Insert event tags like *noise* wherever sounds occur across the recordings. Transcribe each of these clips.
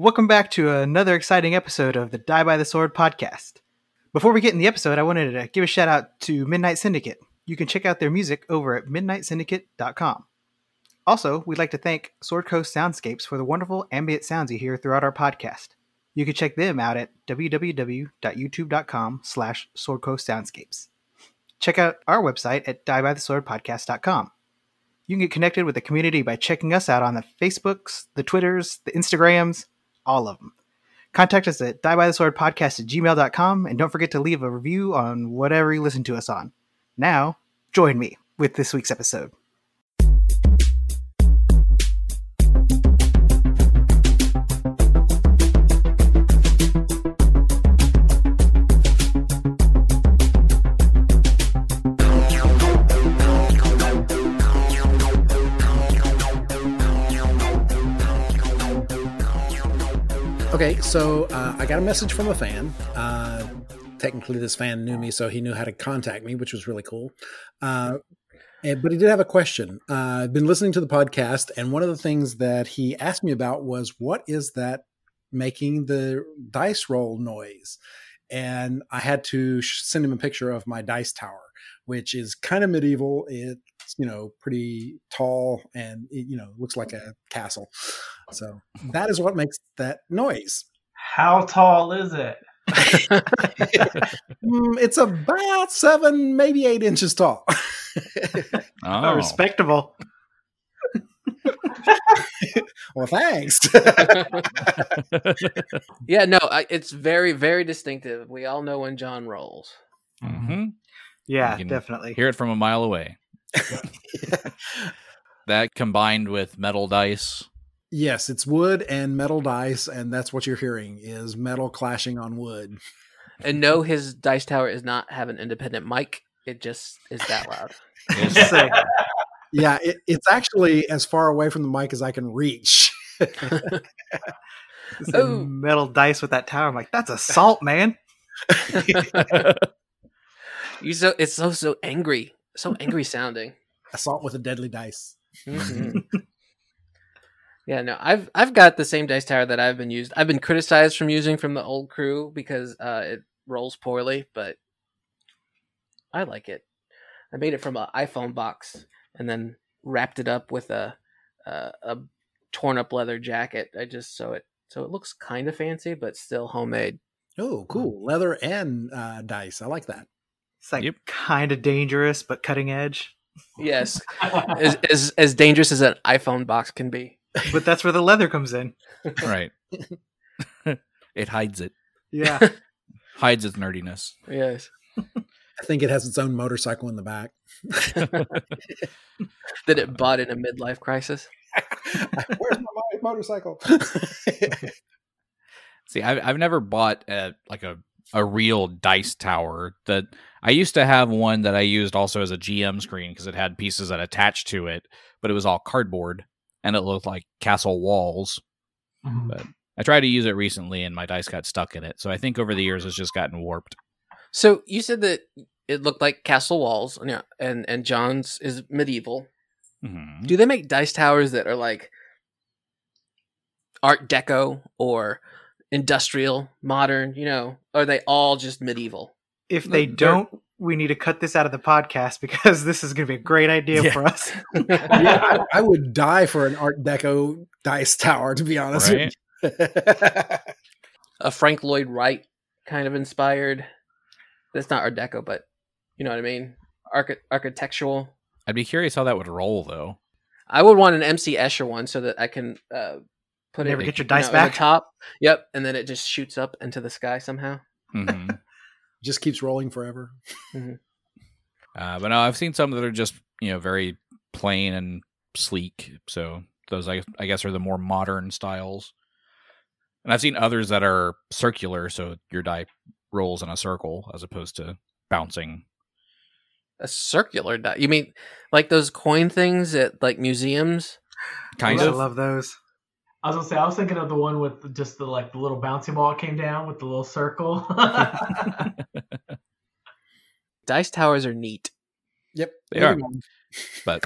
Welcome back to another exciting episode of the Die by the Sword podcast. Before we get in the episode, I wanted to give a shout out to Midnight Syndicate. You can check out their music over at midnightsyndicate.com. Also, we'd like to thank Sword Coast Soundscapes for the wonderful ambient sounds you hear throughout our podcast. You can check them out at www.youtube.com slash swordcoastsoundscapes. Check out our website at diebytheswordpodcast.com. You can get connected with the community by checking us out on the Facebooks, the Twitters, the Instagrams, all of them. Contact us at diebytheswordpodcast at gmail.com and don't forget to leave a review on whatever you listen to us on. Now, join me with this week's episode. Okay, so uh, I got a message from a fan. Uh, technically, this fan knew me, so he knew how to contact me, which was really cool. Uh, and, but he did have a question. Uh, I've been listening to the podcast, and one of the things that he asked me about was what is that making the dice roll noise? And I had to send him a picture of my dice tower, which is kind of medieval. It's you know pretty tall, and it, you know looks like a castle. So that is what makes that noise. How tall is it? *laughs* Mm, it's about seven, maybe eight inches tall. *laughs* *laughs* Oh, respectable. well, thanks. yeah, no, I, it's very, very distinctive. We all know when John rolls. hmm Yeah, definitely. Hear it from a mile away. *laughs* That combined with metal dice. yes, it's wood and metal dice, and that's what you're hearing is metal clashing on wood. And no, his dice tower is not have an independent mic. It just is that loud. is- Just say, *laughs* Yeah, it, it's actually as far away from the mic as I can reach. *laughs* it's Oh. metal dice with that tower. I'm like, that's assault, man. you so it's so so angry, so angry sounding. Assault with a deadly dice. Mhm. yeah, no, I've I've got the same dice tower that I've been used. I've been criticized from using from the old crew because uh, it rolls poorly, but I like it. I made it from an iPhone box and then wrapped it up with a a, a torn up leather jacket. I just so it so it looks kind of fancy, but still homemade. Oh, cool. Leather and uh, dice. I like that. It's like Yep. kind of dangerous, but cutting edge. Yes, *laughs* as, as as dangerous as an iPhone box can be. But that's where the leather comes in. right. *laughs* it hides it. Yeah. *laughs* Hides its nerdiness. Yes. I think it has its own motorcycle in the back. that it bought in a midlife crisis. Where's my motorcycle? See, I've I've never bought a like a a real dice tower. That I used to have one that I used also as a GM screen because it had pieces that attached to it, but it was all cardboard and it looked like castle walls. Mhm. But I tried to use it recently and my dice got stuck in it. So I think over the years it's just gotten warped. So you said that it looked like castle walls, yeah, and and John's is medieval. Mhm. Do they make dice towers that are like Art Deco or industrial, modern? You know, are they all just medieval? If they They're- don't, we need to cut this out of the podcast *laughs* because this is going to be a great idea Yeah. for us. *laughs* yeah, I, I would die for an Art Deco dice tower, to be honest Right? with you. *laughs* A Frank Lloyd Wright kind of inspired. That's not Art Deco, but you know what I mean. Archi- architectural. I'd be curious how that would roll though. I would want an MC Escher one so that I can uh, put Never it. get your you dice know, back? the top. Yep, and then it just shoots up into the sky somehow. Mhm. *laughs* Just keeps rolling forever. Uh, but no, I've seen some that are just you know very plain and sleek. So those I, I guess are the more modern styles. And I've seen others that are circular, so your die rolls in a circle as opposed to bouncing. A circular die. You mean like those coin things at like museums? Kind I of. love those. I was gonna say I was thinking of the one with just the like the little bouncy ball came down with the little circle. *laughs* Dice towers are neat. Yep. They are. *laughs* But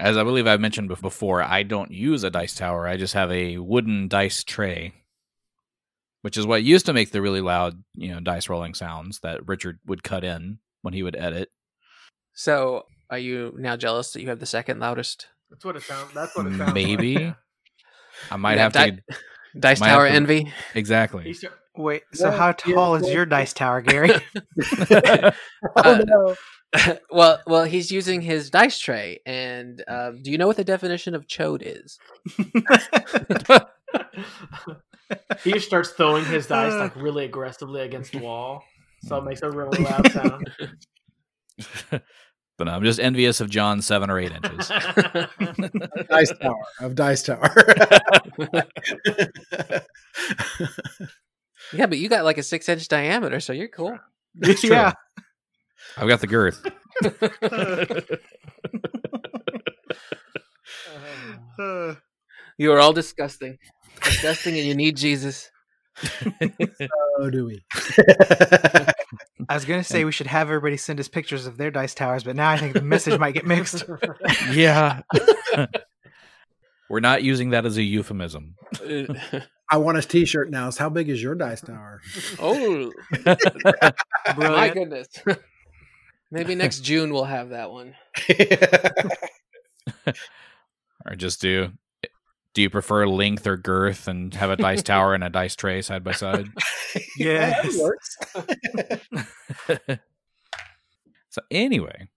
as I believe I've mentioned before, I don't use a dice tower. I just have a wooden dice tray which is what used to make the really loud, you know, dice rolling sounds that Richard would cut in when he would edit. So, are you now jealous that you have the second loudest That's what it sounds. That's what it sounds. Maybe. Like, yeah. I might have have to *laughs* dice tower to- envy? exactly. He start- Wait, so Yeah, how yeah, tall is yeah. your dice tower, *laughs* Gary? Uh, *laughs* oh no. well, well, he's using his dice tray, and um, do you know what the definition of chode is? he just starts throwing his dice like really aggressively against the wall, so it makes a really loud sound. But I'm just envious of John's seven or eight inches. *laughs* Dice Tower of Dice Tower. Yeah, but you got like a six inch diameter, so you're cool. It's true. yeah. I've got the girth. *laughs* *laughs* You are all disgusting, disgusting, and you need Jesus. oh, do we? I was gonna say we should have everybody send us pictures of their dice towers, but now I think the message might get mixed. *laughs* yeah. *laughs* We're not using that as a euphemism. *laughs* I want a T-shirt now. So how big is your Dice Tower? oh my goodness! Maybe next June we'll have that one. Or just do do you prefer length or girth and have a dice *laughs* tower and a dice tray side by side? *laughs* yeah, that works. *laughs* so anyway,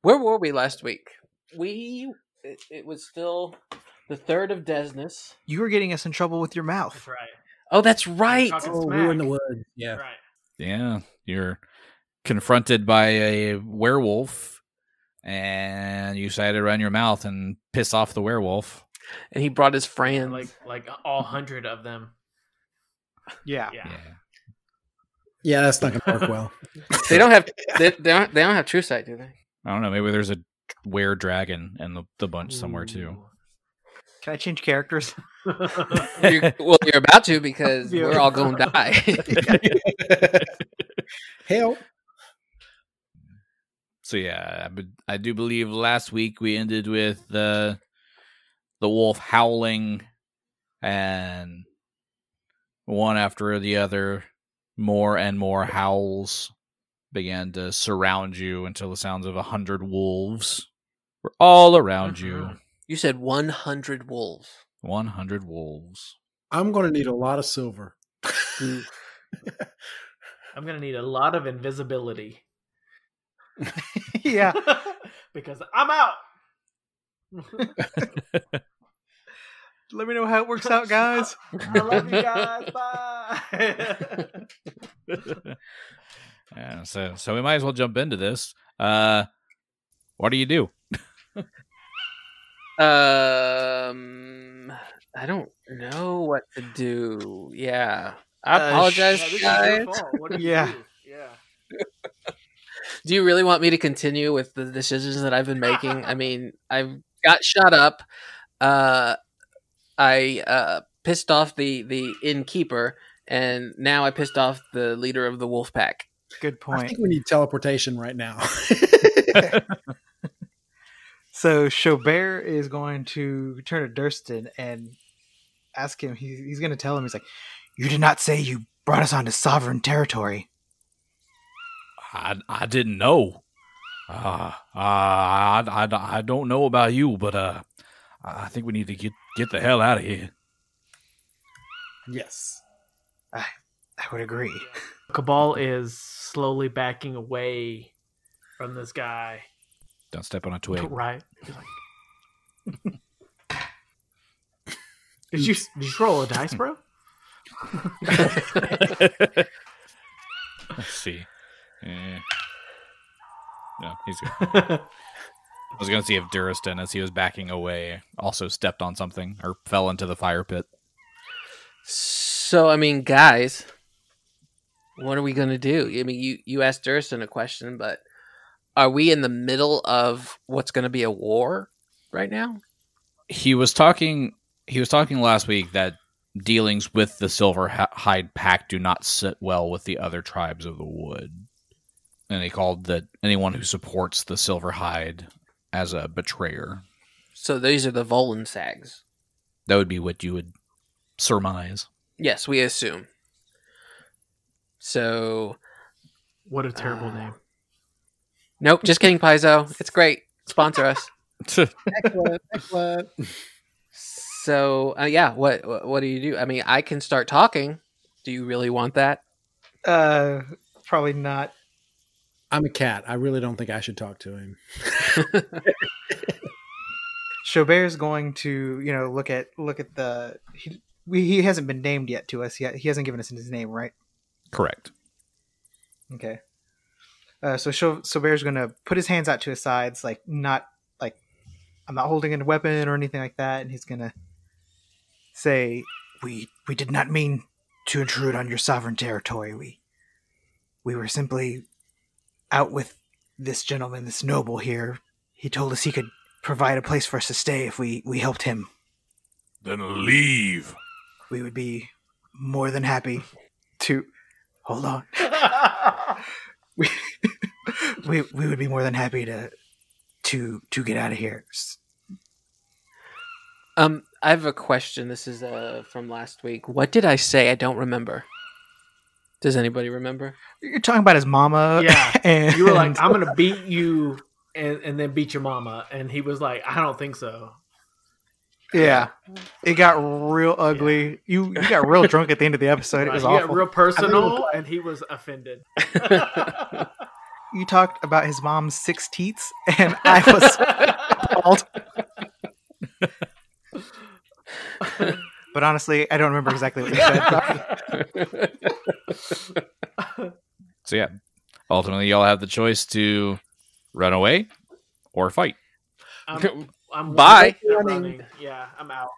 Where were we last week? We it, it was still the third of Desnus. You were getting us in trouble with your That's mouth. right. Oh, that's right. Talking Oh, we were in the woods. Yeah. Right. yeah, you're confronted by a werewolf and you decided to run your mouth and piss off the werewolf. And he brought his friends. Like like all hundred of them. Yeah. Yeah. Yeah. Yeah, that's not gonna work *laughs* well. they don't have they, they don't they don't have true sight, do they? I don't know, maybe there's a were dragon and the, the bunch somewhere too. Can I change characters? *laughs* You're, well, you're about to because Yeah. we're all going to die. *laughs* Hell, So yeah, I, be- I do believe last week we ended with the the wolf howling and one after the other more and more howls began to surround you until the sounds of a hundred wolves were all around you. Mhm. you said 100 wolves. One hundred wolves. I'm gonna need a lot of silver. *laughs* I'm gonna need a lot of invisibility. *laughs* yeah. *laughs* because I'm out. Let me know how it works out, guys. *laughs* I love you guys. Bye. *laughs* Yeah, so so we might as well jump into this. Uh, what do you do? *laughs* Um, I don't know what to do. Yeah, I Uh, apologize, Yeah, this is guys. your. What did you Yeah. do? Yeah. Do you really want me to continue with the decisions that I've been making? I mean, I've got shut up. Uh, I uh, pissed off the the innkeeper, and now I pissed off the leader of the wolf pack. Good point. I think we need teleportation right now. *laughs* *laughs* So Chaubert is going to turn to Durston and ask him. He, he's going to tell him. He's like, "You did not say you brought us onto sovereign territory." I I didn't know. Uh, uh I, I, I don't know about you, but uh, I think we need to get get the hell out of here. yes. I I would agree. Cabal is slowly backing away from this guy. Don't step on a twig. Right. *laughs* Did you did you roll a dice, bro? *laughs* Let's see. Eh. No, he's good. *laughs* I was gonna see if Duristan, as he was backing away, also stepped on something or fell into the fire pit. So, I mean, guys, what are we gonna do? I mean, you you asked Durston a question, but are we in the middle of what's gonna be a war right now? He was talking. He was talking last week that dealings with the Silver Hide Pack do not sit well with the other tribes of the Wood, and he called that anyone who supports the Silver Hide as a betrayer. So these are the Volensags. That would be what you would surmise. Yes, we assume. So, What a terrible Uh, name. nope, just kidding, Paizo. It's great. Sponsor us. *laughs* Excellent, excellent. So, uh, yeah, what, what what do you do? I mean, I can start talking. Do you really want that? Uh, probably not. I'm a cat. I really don't think I should talk to him. Chaubert's going to, you know, look at look at the. He, we, he hasn't been named yet to us yet. He hasn't given us his name, right? Correct. Okay. Uh, so Chau- Chaubert's going to put his hands out to his sides, like not like I'm not holding a weapon or anything like that, and he's going to say, "We we did not mean to intrude on your sovereign territory. We we were simply out with this gentleman, this noble here. He told us he could provide a place for us to stay if we we helped him. Then leave. We would be more than happy to hold on. *laughs* we *laughs* we we would be more than happy to to to get out of here. Um, I have a question. This is uh from last week. What did I say? I don't remember. Does anybody remember? You're talking about his mama. Yeah. *laughs* and You were like, I'm gonna beat you and, and then beat your mama. And he was like, I don't think so. yeah. It got real ugly. You you got real drunk at the end of the episode. It Right, was you got awful. real personal, and he was offended. *laughs* you talked about his mom's six teats, and I was *laughs* appalled. But honestly, I don't remember exactly what you said. So yeah, ultimately y'all have the choice to run away or fight. I'm, I'm Bye. I'm running. Yeah, I'm out.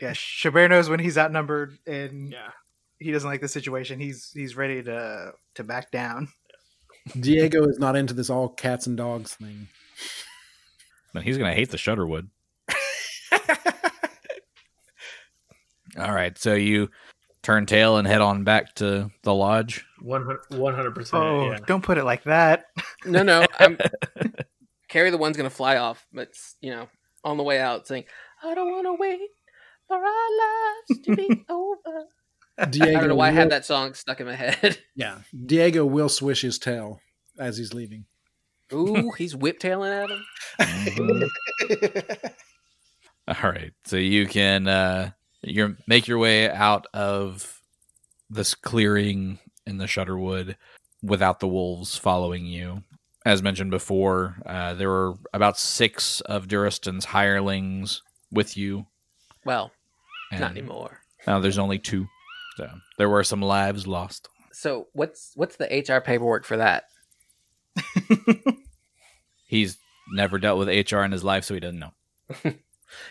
yeah, Chaubert knows when he's outnumbered and Yeah. he doesn't like the situation. He's he's ready to to back down. Diego is not into this all cats and dogs thing. Then he's gonna hate the Shudderwood. *laughs* All right, so you turn tail and head on back to the lodge. 100 percent. Oh, Yeah. don't put it like that. no, no. *laughs* I'm Carry the one's gonna fly off, but you know, on the way out saying, "I don't want to wait for our lives to be *laughs* over." Diego I don't know why I had that song stuck in my head. *laughs* Yeah, Diego will swish his tail as he's leaving. Ooh, he's whiptailing at him. Mhm. All right, so you can uh, you make your way out of this clearing in the Shudderwood without the wolves following you. As mentioned before, uh, there were about six of Duristan's hirelings with you. Well, and not anymore. Now there's only two, so there were some lives lost. So what's what's the HR paperwork for that? *laughs* He's never dealt with HR in his life, so he doesn't know. *laughs*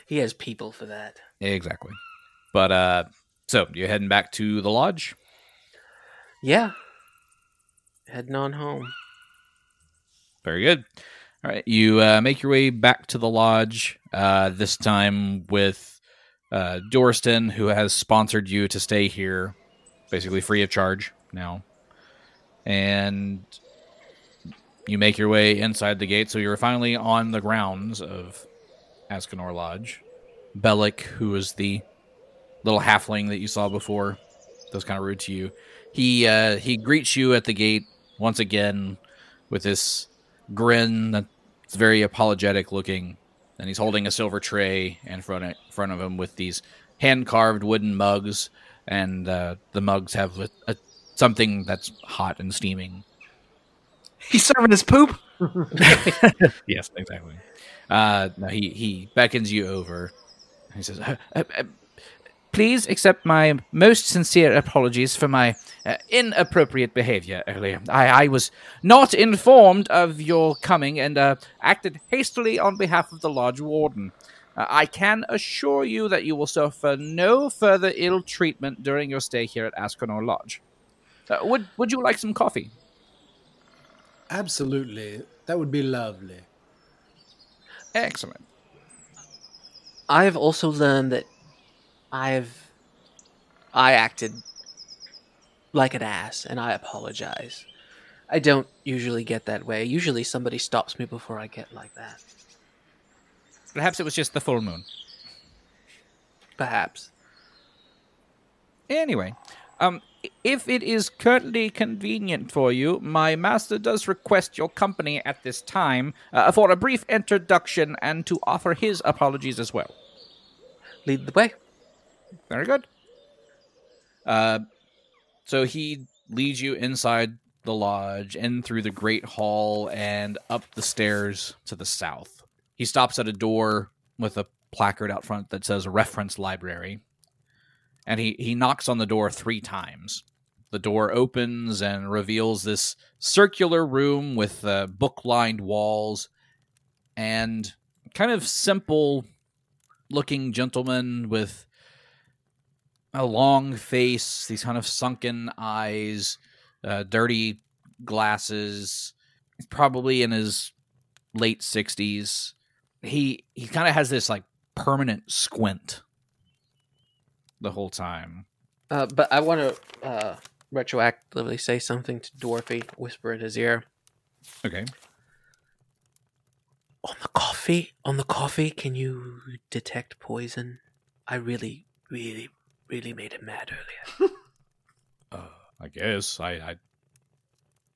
He has people for that. Exactly. But uh so you're heading back to the lodge? Yeah. Heading on home. Very good. All right. You uh, make your way back to the lodge, uh, this time with uh, Dorston, who has sponsored you to stay here, basically free of charge now. And you make your way inside the gate, so you're finally on the grounds of Ascanor Lodge. Bellic, who is the little halfling that you saw before, that was kind of rude to you. He uh, he greets you at the gate once again with this grin that's very apologetic looking, and he's holding a silver tray in front of, front of him with these hand carved wooden mugs, and uh, the mugs have a, a, something that's hot and steaming. He's serving his poop. *laughs* Yes, exactly. Uh, no, he he beckons you over. He says, "Uh, uh, uh, "Please accept my most sincere apologies for my uh, inappropriate behavior earlier. I, I was not informed of your coming and uh, acted hastily on behalf of the lodge warden. Uh, I can assure you that you will suffer no further ill treatment during your stay here at Ascanor Lodge. Uh, would Would you like some coffee?" Absolutely, that would be lovely. Excellent. I've also learned that I've I acted like an ass and I apologize. I don't usually get that way. Usually somebody stops me before I get like that. Perhaps it was just the full moon. Perhaps. Anyway, um, if it is currently convenient for you, my master does request your company at this time uh, for a brief introduction and to offer his apologies as well. Lead the way. Very good. Uh, so he leads you inside the lodge, in through the great hall, and up the stairs to the south. He stops at a door with a placard out front that says reference library. And he, he knocks on the door three times. The door opens and reveals this circular room with uh, book lined walls and kind of simple looking gentleman with a long face, these kind of sunken eyes, uh, dirty glasses. He's probably in his late sixties. He he kind of has this like permanent squint the whole time. Uh, but I want to uh, retroactively say something to Dwarfy, whisper in his ear. Okay. On the coffee, on the coffee, can you detect poison? I really, really, really made him mad earlier. *laughs* Uh, I guess I, I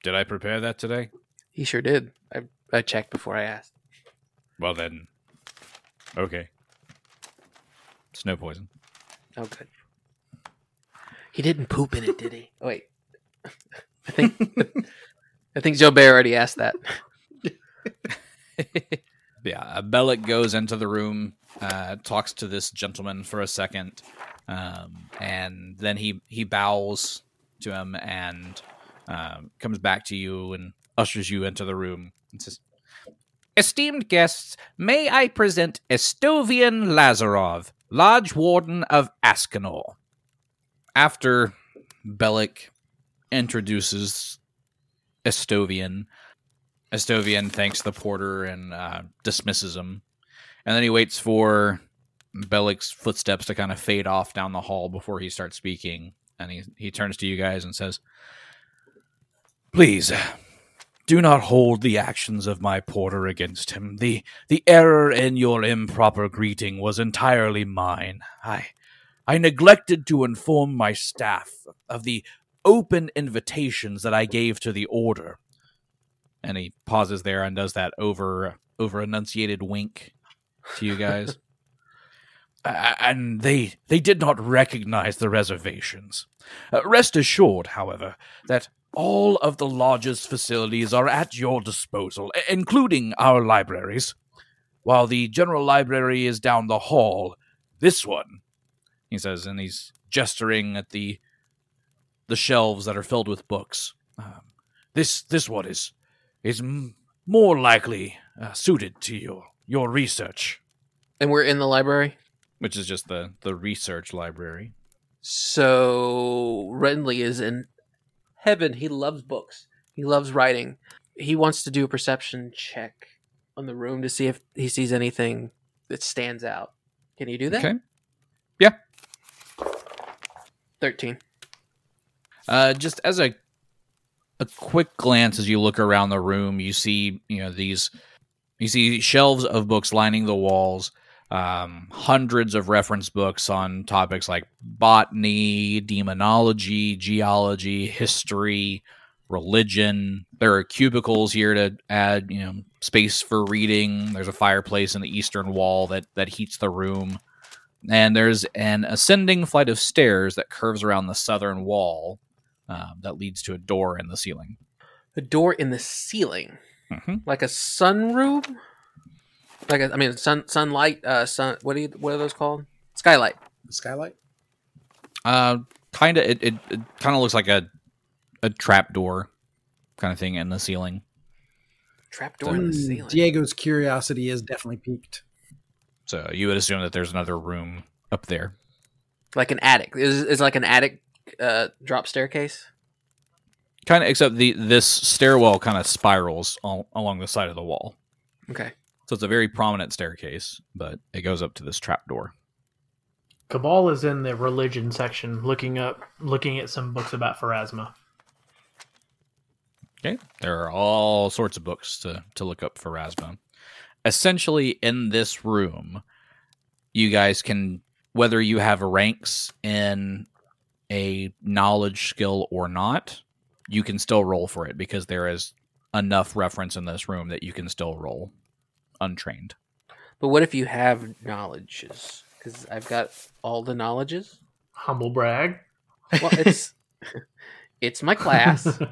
did. I prepare that today. he sure did. I I checked before I asked. Well then, okay. Snow poison. Oh, good. He didn't poop in it, did he? Oh, *laughs* wait. I think I think Chaubert already asked that. *laughs* yeah, uh, Bellic goes into the room, uh, talks to this gentleman for a second, um, and then he he bows to him and um, comes back to you and ushers you into the room and says, "Esteemed guests, may I present Estovian Lazarov, Lodge Warden of Ascanor." After Bellic introduces Estovian, Estovian thanks the porter and uh, dismisses him. And then he waits for Bellic's footsteps to kind of fade off down the hall before he starts speaking. And he, he turns to you guys and says, Please, do not hold the actions of my porter against him. The, the error in your improper greeting was entirely mine. I, I neglected to inform my staff of the open invitations that I gave to the order and he pauses there and does that over over enunciated wink to you guys. *laughs* Uh, and they they did not recognize the reservations. Uh, rest assured, however, that all of the lodge's facilities are at your disposal, including our libraries. While the general library is down the hall, this one, he says, and he's gesturing at the the shelves that are filled with books. Um, this this one is is m- more likely uh, suited to your your research, And we're in the library. which is just the the research library. So Renly is in heaven. He loves books. He loves writing. He wants to do a perception check on the room to see if he sees anything that stands out. Can you do that? Okay. Yeah. 13. Uh, just as a a quick glance as you look around the room, you see you know these you see shelves of books lining the walls. Um, hundreds of reference books on topics like botany, demonology, geology, history, religion. There are cubicles here to add, you know, space for reading. There's a fireplace in the eastern wall that that heats the room. And there's an ascending flight of stairs that curves around the southern wall um, that leads to a door in the ceiling. A door in the ceiling, hmm like a sunroom. Like a, I mean, sun sunlight. Uh, sun. What do you? What are those called? Skylight. Skylight. Uh, kind of. It, it, it kind of looks like a a trap door kind of thing in the ceiling. Trap door in the Hmm, ceiling. Diego's curiosity is definitely peaked. So you would assume that there's another room up there. Like an attic. Is is like an attic uh, drop staircase. Kind of, except the this stairwell kind of spirals all, along the side of the wall. Okay. So it's a very prominent staircase, but it goes up to this trap door. Cabal is in the religion section, looking up, looking at some books about Pharasma. Okay. There are all sorts of books to, to look up Pharasma. Essentially, in this room, you guys can, whether you have ranks in a knowledge skill or not, you can still roll for it because there is enough reference in this room that you can still roll untrained. But what if you have knowledges? Because I've got all the knowledges. Humble brag. Well, it's *laughs* it's my class. *laughs*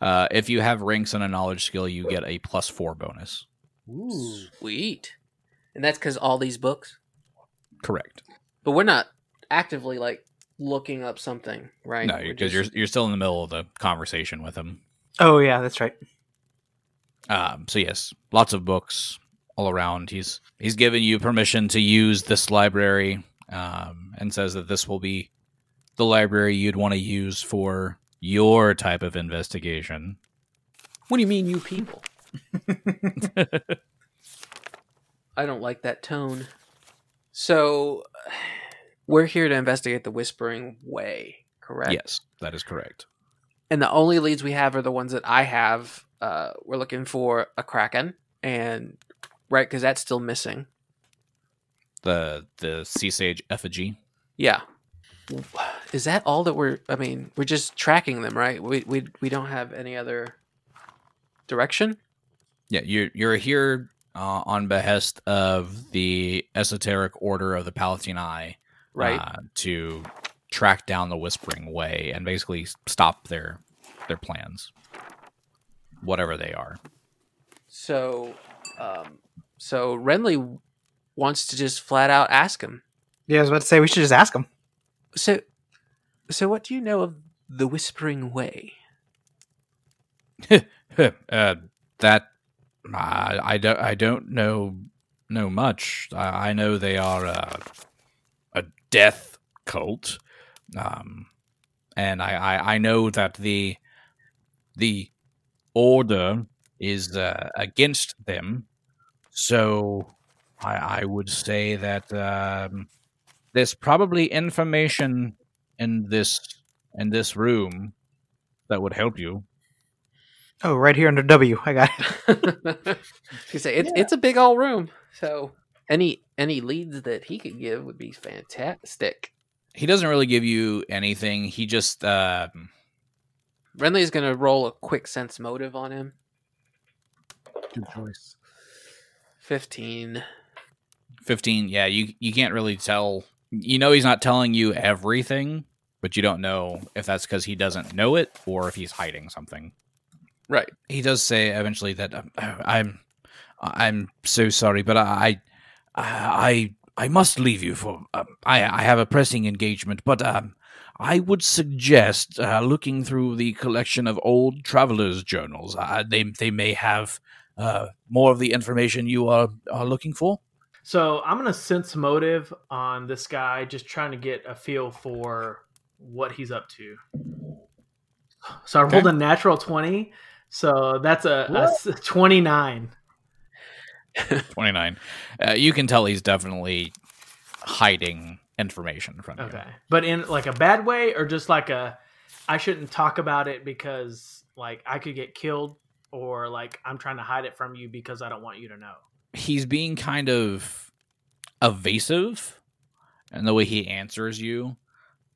Uh, if you have ranks in a knowledge skill, you get a plus four bonus. Ooh. Sweet. And that's because all these books. Correct. But we're not actively like looking up something, right? No, We're because just- you're you're still in the middle of the conversation with him. Oh yeah, that's right. Um, so yes, lots of books all around. He's he's given you permission to use this library, um, and says that this will be the library you'd want to use for your type of investigation. What do you mean, you people? *laughs* I don't like that tone. So, we're here to investigate the Whispering Way, correct? Yes, that is correct. And the only leads we have are the ones that I have. Uh, we're looking for a Kraken, and right, because that's still missing. The the sea sage effigy. Yeah. Is that all that we're? I mean, we're just tracking them, right? We we we don't have any other direction. Yeah, you're you're here uh, on behest of the esoteric order of the Palatine Eye, Right. uh, to track down the Whispering Way and basically stop their their plans, whatever they are. So, um, so Renly wants to just flat out ask him. Yeah, I was about to say we should just ask him. So, so what do you know of the Whispering Way? *laughs* uh, that I, I don't I don't know know much. I, I know they are a, a death cult, um, and I, I I know that the the order is uh, against them. So I I would say that um, there's probably information in this in this room that would help you. Oh, right here under W. I got it. *laughs* you say it's it's a big old room. So any any leads that he could give would be fantastic. he doesn't really give you anything. He just uh, Renly's gonna roll a quick sense motive on him. Good choice. Fifteen. fifteen. Yeah, you you can't really tell. You know, he's not telling you everything, but you don't know if that's because he doesn't know it or if he's hiding something. Right. He does say eventually that um, *sighs* I'm I'm so sorry, but I I I I must leave you for um, I I have a pressing engagement, but um. I would suggest uh, looking through the collection of old travelers' journals. Uh, they they may have uh, more of the information you are, are looking for. So I'm gonna sense motive on this guy, just trying to get a feel for what he's up to. So I rolled Okay. a natural twenty, so that's a twenty-nine. 29. Uh, you can tell he's definitely hiding information from you. Okay, but in like a bad way, or just like a I shouldn't talk about it because like I could get killed, or like I'm trying to hide it from you because I don't want you to know. He's being kind of evasive in the way he answers you.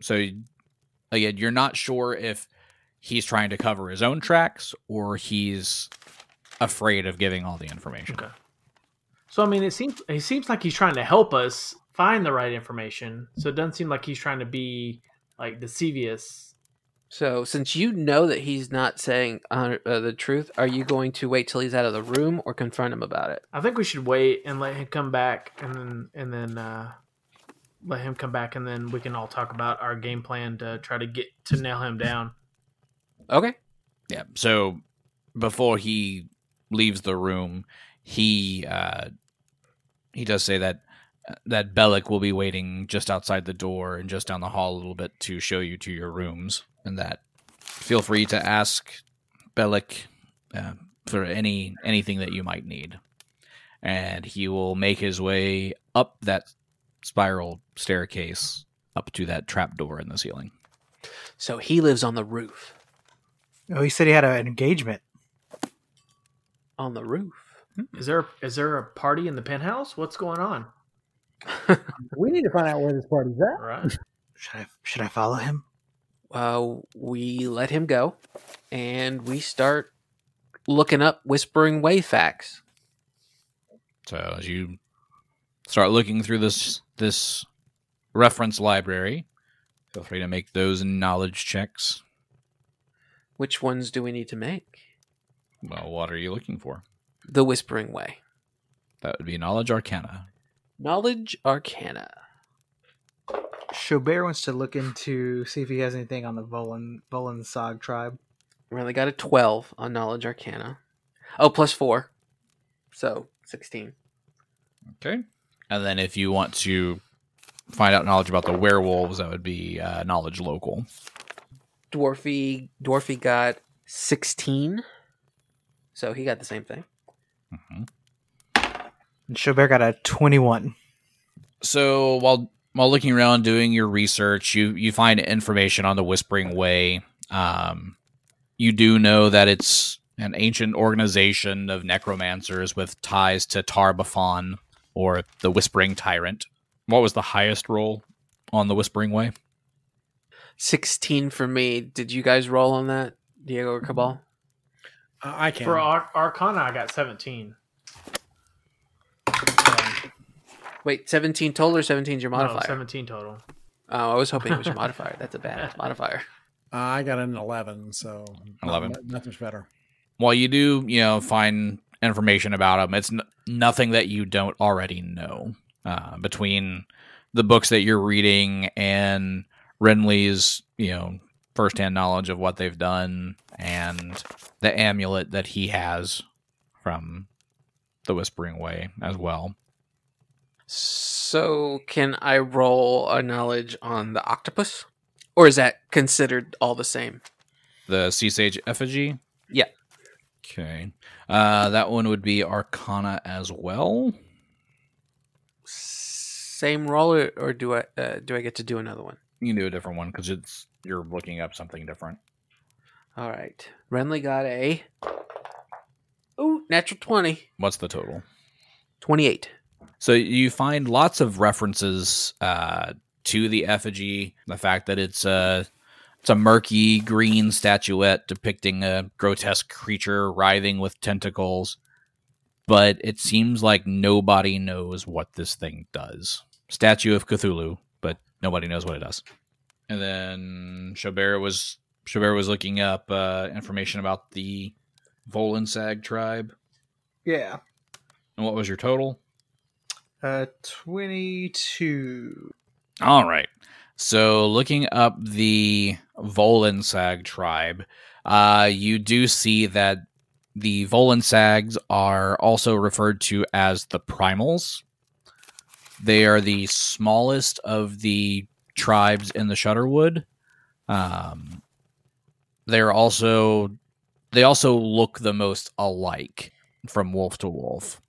So, again, you're not sure if he's trying to cover his own tracks or he's afraid of giving all the information. Okay. So I mean, it seems it seems like he's trying to help us find the right information. So it doesn't seem like he's trying to be like deceivious. So since you know that he's not saying uh, uh, the truth, are you going to wait till he's out of the room or confront him about it? I think we should wait and let him come back, and then and then uh, let him come back, and then we can all talk about our game plan to try to get to nail him down. Okay. Yeah. So before he leaves the room, he uh, he does say that that Bellic will be waiting just outside the door and just down the hall a little bit to show you to your rooms, and that feel free to ask Bellic uh, for any anything that you might need, and he will make his way up that spiral staircase up to that trap door in the ceiling. So he lives on the roof. Oh, he said he had an engagement. On the roof. Is there is there a party in the penthouse? What's going on? *laughs* We need to find out where this party's at. Right. Should I should I follow him? Uh, we let him go, and we start looking up Whispering Way facts. So as you start looking through this this reference library, feel free to make those knowledge checks. Which ones do we need to make? Well, what are you looking for? The Whispering Way. That would be knowledge arcana. Knowledge Arcana. Chaubert wants to look into see if he has anything on the Volan Volensag tribe. Renly got a 12 on Knowledge Arcana. Oh, plus 4. So, 16. Okay. And then if you want to find out knowledge about the werewolves, that would be uh, knowledge local. Dwarfy Dwarfy got 16. So, he got the same thing. Hmm And Chaubert got a twenty-one. So while while looking around doing your research, you you find information on the Whispering Way. Um, you do know that it's an ancient organization of necromancers with ties to Tar-Baphon or the Whispering Tyrant. What was the highest roll on the Whispering Way? 16 for me. Did you guys roll on that, Diego or Cabal? Uh, I can. For Ar- Arcana, I got 17. Wait, 17 total or 17 is your No, modifier? 17 total. Oh, I was hoping it was your *laughs* modifier. That's a bad *laughs* modifier. Uh, I got an 11, so 11. mu- Not, much better. Well, you do, you know, find information about them, it's n- nothing that you don't already know. Uh, between the books that you're reading and Renly's, you know, firsthand knowledge of what they've done and the amulet that he has from the Whispering Way as well. So, can I roll a knowledge on the octopus? Or is that considered all the same? The Sea Sage effigy? Yeah. Okay. Uh, that one would be Arcana as well. Same roll, or, or do I uh, do I get to do another one? You can do a different one because it's you're looking up something different. All right. Renly got a. Ooh, natural 20. What's the total? 28. So you find lots of references uh, to the effigy, the fact that it's a it's a murky green statuette depicting a grotesque creature writhing with tentacles, but it seems like nobody knows what this thing does. Statue of Cthulhu, nobody knows what it does. And then Chaubert was Chaubert was looking up uh, information about the Volensag tribe. Yeah. And what was your total? Uh, twenty-two. All right. So looking up the Volensag tribe, uh, you do see that the Volensags are also referred to as the Primals. They are the smallest of the tribes in the Shudderwood. Um, they're also they also look the most alike from wolf to wolf.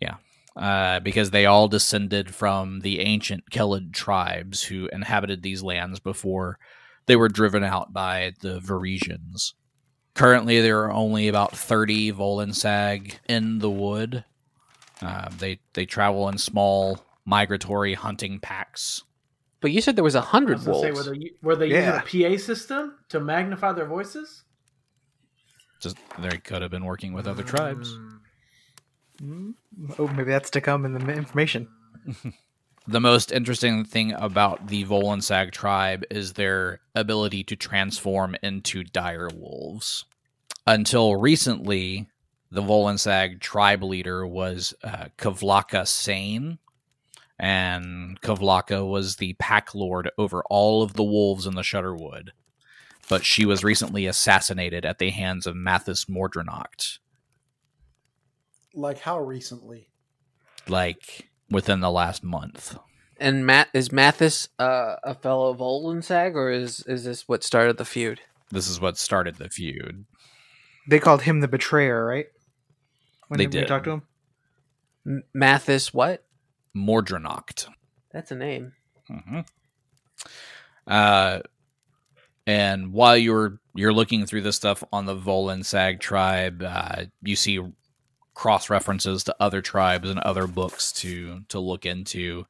Yeah uh, because they all descended from the ancient Kellid tribes who inhabited these lands before they were driven out by the Varisians. Currently, there are only about 30 Volensag in the wood. Uh, they they travel in small migratory hunting packs. But you said there was a hundred was gonna say, wolves. were they, were they Yeah. using a PA system to magnify their voices? Just they could have been working with other tribes. Mm, Oh, maybe that's to come in the information. *laughs* The most interesting thing about the Volensag tribe is their ability to transform into dire wolves. Until recently, the Volensag tribe leader was uh, Kavlaka Sane, and Kavlaka was the pack lord over all of the wolves in the Shudderwood. But she was recently assassinated at the hands of Mathis Mordrenacht, Like how recently? like within the last month. And Matt is Mathis uh, a fellow of Volensag, or is is this what started the feud? This is what started the feud. They called him the betrayer, right? When They we did. talked to him. M- Mathis, what? Mordrenacht. That's a name. hmm Uh, and while you're you're looking through this stuff on the Volensag tribe, uh, you see cross references to other tribes and other books to to look into.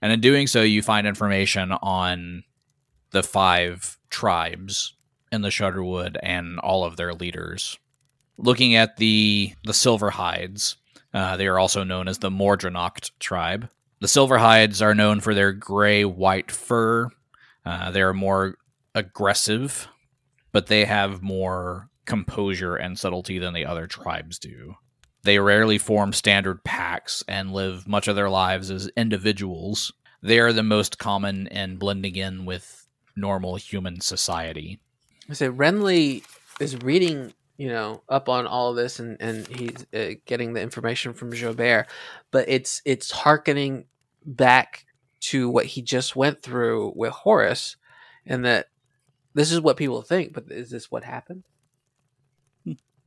And in doing so, you find information on the five tribes in the Shudderwood and all of their leaders. Looking at the the Silverhides, uh, they are also known as the Mordrenacht tribe. The Silverhides are known for their gray white fur. Uh, they are more aggressive, but they have more composure and subtlety than the other tribes do. They rarely form standard packs and live much of their lives as individuals. They are the most common in blending in with normal human society. I say Renly is reading, you know, up on all of this, and and he's uh, getting the information from Chaubert, but it's it's harkening back to what he just went through with Horace, and that this is what people think, but is this what happened?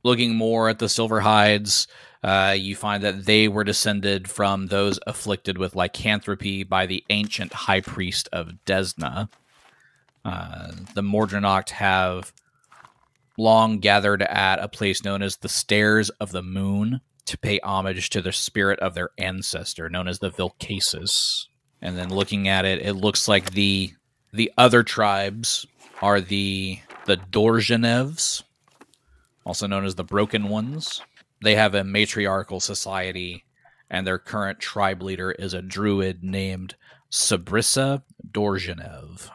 Looking more at the Silverhides, uh, you find that they were descended from those afflicted with lycanthropy by the ancient high priest of Desna. Uh, the Mordrenacht have long gathered at a place known as the Stairs of the Moon to pay homage to the spirit of their ancestor, known as the Vilcasis. And then looking at it, it looks like the the other tribes are the the Dorjanevs, also known as the Broken Ones. They have a matriarchal society, and their current tribe leader is a druid named Sabrissa Dorjanev.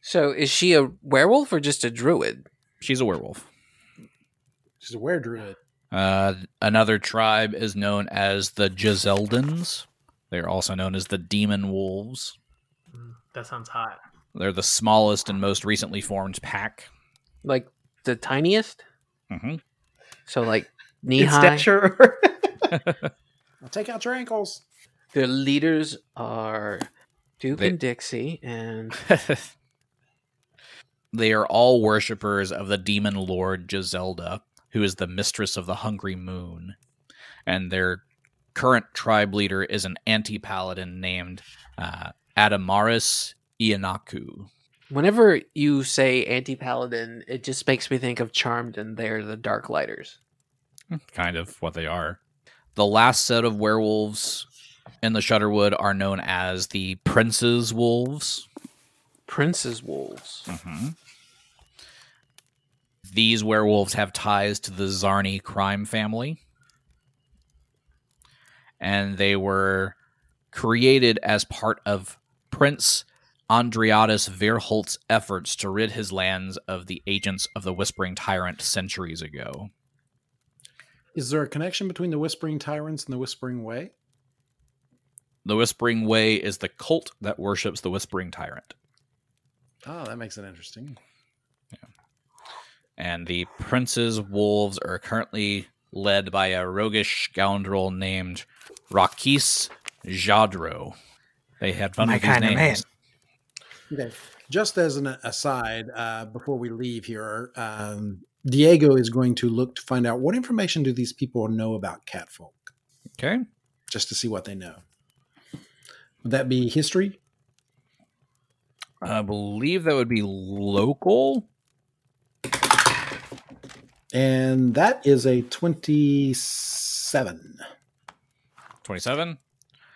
So is she a werewolf or just a druid? She's a werewolf. She's a were druid. Uh, another tribe is known as the Giseldans. They are also known as the Demon Wolves. Mm, That sounds hot. They're the smallest and most recently formed pack. Like the tiniest? hmm So like *laughs* knee In high. stature. *laughs* I'll take out your ankles. Their leaders are Duke They- and Dixie, and *laughs* they are all worshippers of the demon lord Jezelda, who is the mistress of the hungry moon. And their current tribe leader is an anti paladin named uh, Adamaris Ianaku. whenever you say anti paladin, it just makes me think of Charmed, and they're the Dark Lighters. Kind of what they are. The last set of werewolves in the Shudderwood are known as the Prince's Wolves. Prince's wolves. hmm These werewolves have ties to the Zarni crime family. And they were created as part of Prince Andriatus Verholt's efforts to rid his lands of the agents of the Whispering Tyrant centuries ago. Is there a connection between the Whispering Tyrants and the Whispering Way? The Whispering Way is the cult that worships the Whispering Tyrant. Oh, that makes it interesting. And the prince's wolves are currently led by a roguish scoundrel named Rakis Jadro. They had fun My with these kind of names. Okay. Just as an aside, uh, before we leave here, um, Diego is going to look to find out what information do these people know about catfolk, Okay. just to see what they know. Would that be history? I believe that would be local. And that is a 27. 27.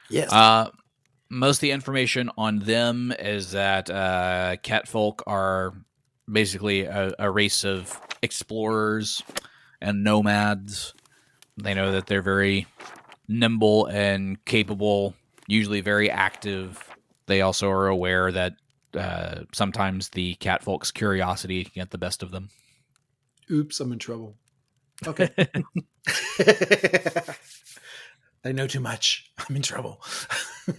Yes. Uh, most of the information on them is that uh, catfolk are basically a, a race of explorers and nomads. They know that they're very nimble and capable, usually very active. They also are aware that uh, sometimes the catfolk's curiosity can get the best of them. Oops, I'm in trouble. Okay. *laughs* *laughs* I know too much. I'm in trouble. *laughs*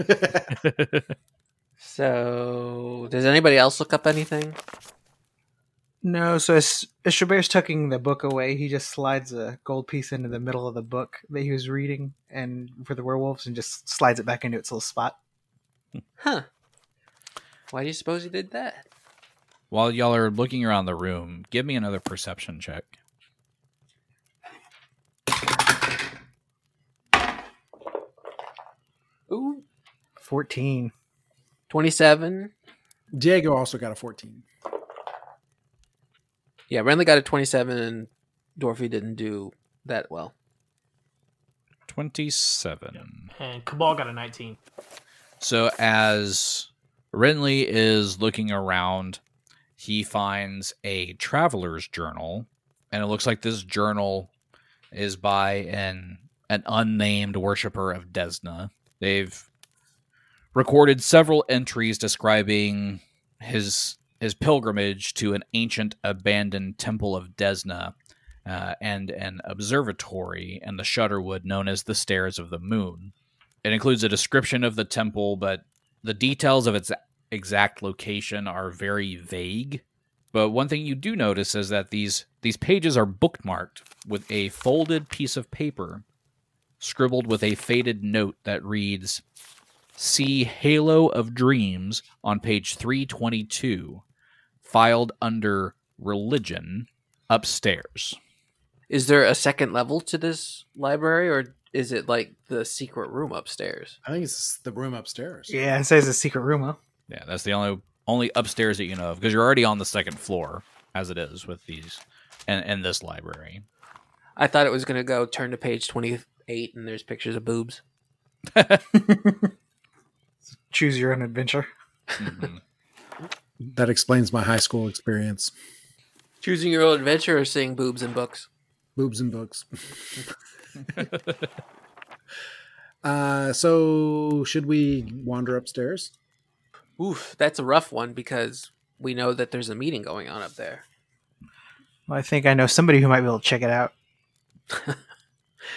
So, does anybody else look up anything? no, so as, as Chaubert's tucking the book away, he just slides a gold piece into the middle of the book that he was reading and for the werewolves and just slides it back into its little spot. Huh. Why do you suppose he did that? While y'all are looking around the room, give me another perception check. Ooh. 14. 27. Diego also got a 14. Yeah, Renly got a 27, and Dorothy didn't do that well. 27. And Cabal got a 19. So as Renly is looking around. He finds a traveler's journal, and it looks like this journal is by an an unnamed worshiper of Desna. They've recorded several entries describing his his pilgrimage to an ancient abandoned temple of Desna uh, and an observatory in the Shudderwood known as the Stairs of the Moon. It includes a description of the temple, but the details of its exact location are very vague. But one thing you do notice is that these these pages are bookmarked with a folded piece of paper scribbled with a faded note that reads See Halo of Dreams on page 322, filed under Religion, upstairs. Is there a second level to this library, or is it like the secret room upstairs? I think it's the room upstairs. Yeah, it says a secret room, huh? Yeah, that's the only only upstairs that you know of because you're already on the second floor as it is with these and in this library. I thought it was going to go turn to page 28 and there's pictures of boobs. *laughs* Choose your own adventure. Mhm. That explains my high school experience. Choosing your own adventure or seeing boobs in books? Boobs and books. *laughs* *laughs* uh, so should we wander upstairs? Oof, that's a rough one because we know that there's a meeting going on up there. Well, I think I know somebody who might be able to check it out. *laughs*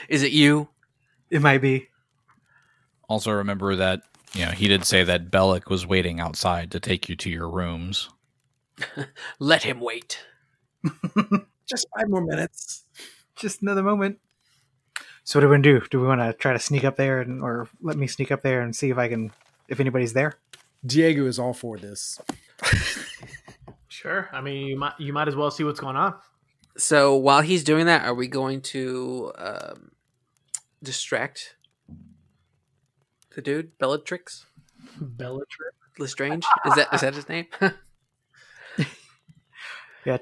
Is it you? It might be. Also, remember that you know he did say that Bellic was waiting outside to take you to your rooms. *laughs* Let him wait. *laughs* Just five more minutes. Just another moment. So what do we want to do? Do we want to try to sneak up there, and or let me sneak up there and see if I can, if anybody's there? Diego is all for this. *laughs* Sure. I mean, you might you might as well see what's going on. So while he's doing that, are we going to um, distract the dude, Bellatrix Bellatrix. Lestrange? Is that is that his name? *laughs* Yeah.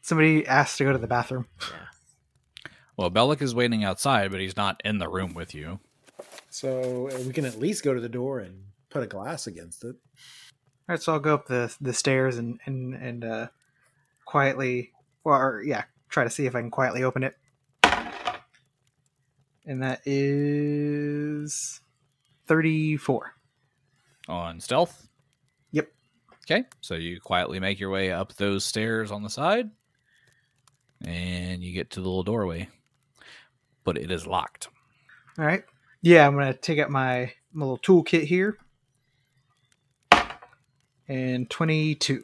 Somebody asked to go to the bathroom. Well, Bellic is waiting outside, but he's not in the room with you. So uh, we can at least go to the door and put a glass against it. All right, so I'll go up the the stairs and and and uh, quietly, well, or, yeah, try to see if I can quietly open it. And that is thirty-four. On stealth. Yep. Okay, so you quietly make your way up those stairs on the side, and you get to the little doorway, but it is locked. All right. Yeah, I'm gonna take out my, my little toolkit here. And twenty-two.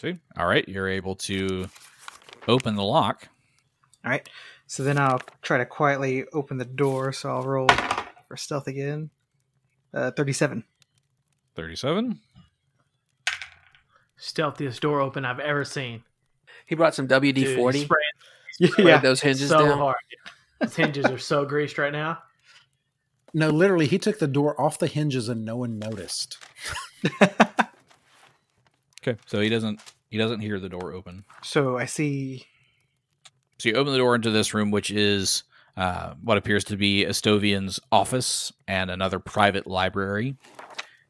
See? All right, you're able to open the lock. All right. So then I'll try to quietly open the door. So I'll roll for stealth again. Uh, thirty-seven. 37. Stealthiest door open I've ever seen. he brought some WD Dude, forty. he's spraying *laughs* Yeah, Yeah. those hinges so down. hard. His hinges are so greased right now. No, literally, he took the door off the hinges and no one noticed. *laughs* *laughs* Okay, so he doesn't he doesn't hear the door open. So I see. So you open the door into this room, which is uh, what appears to be Estovion's office and another private library.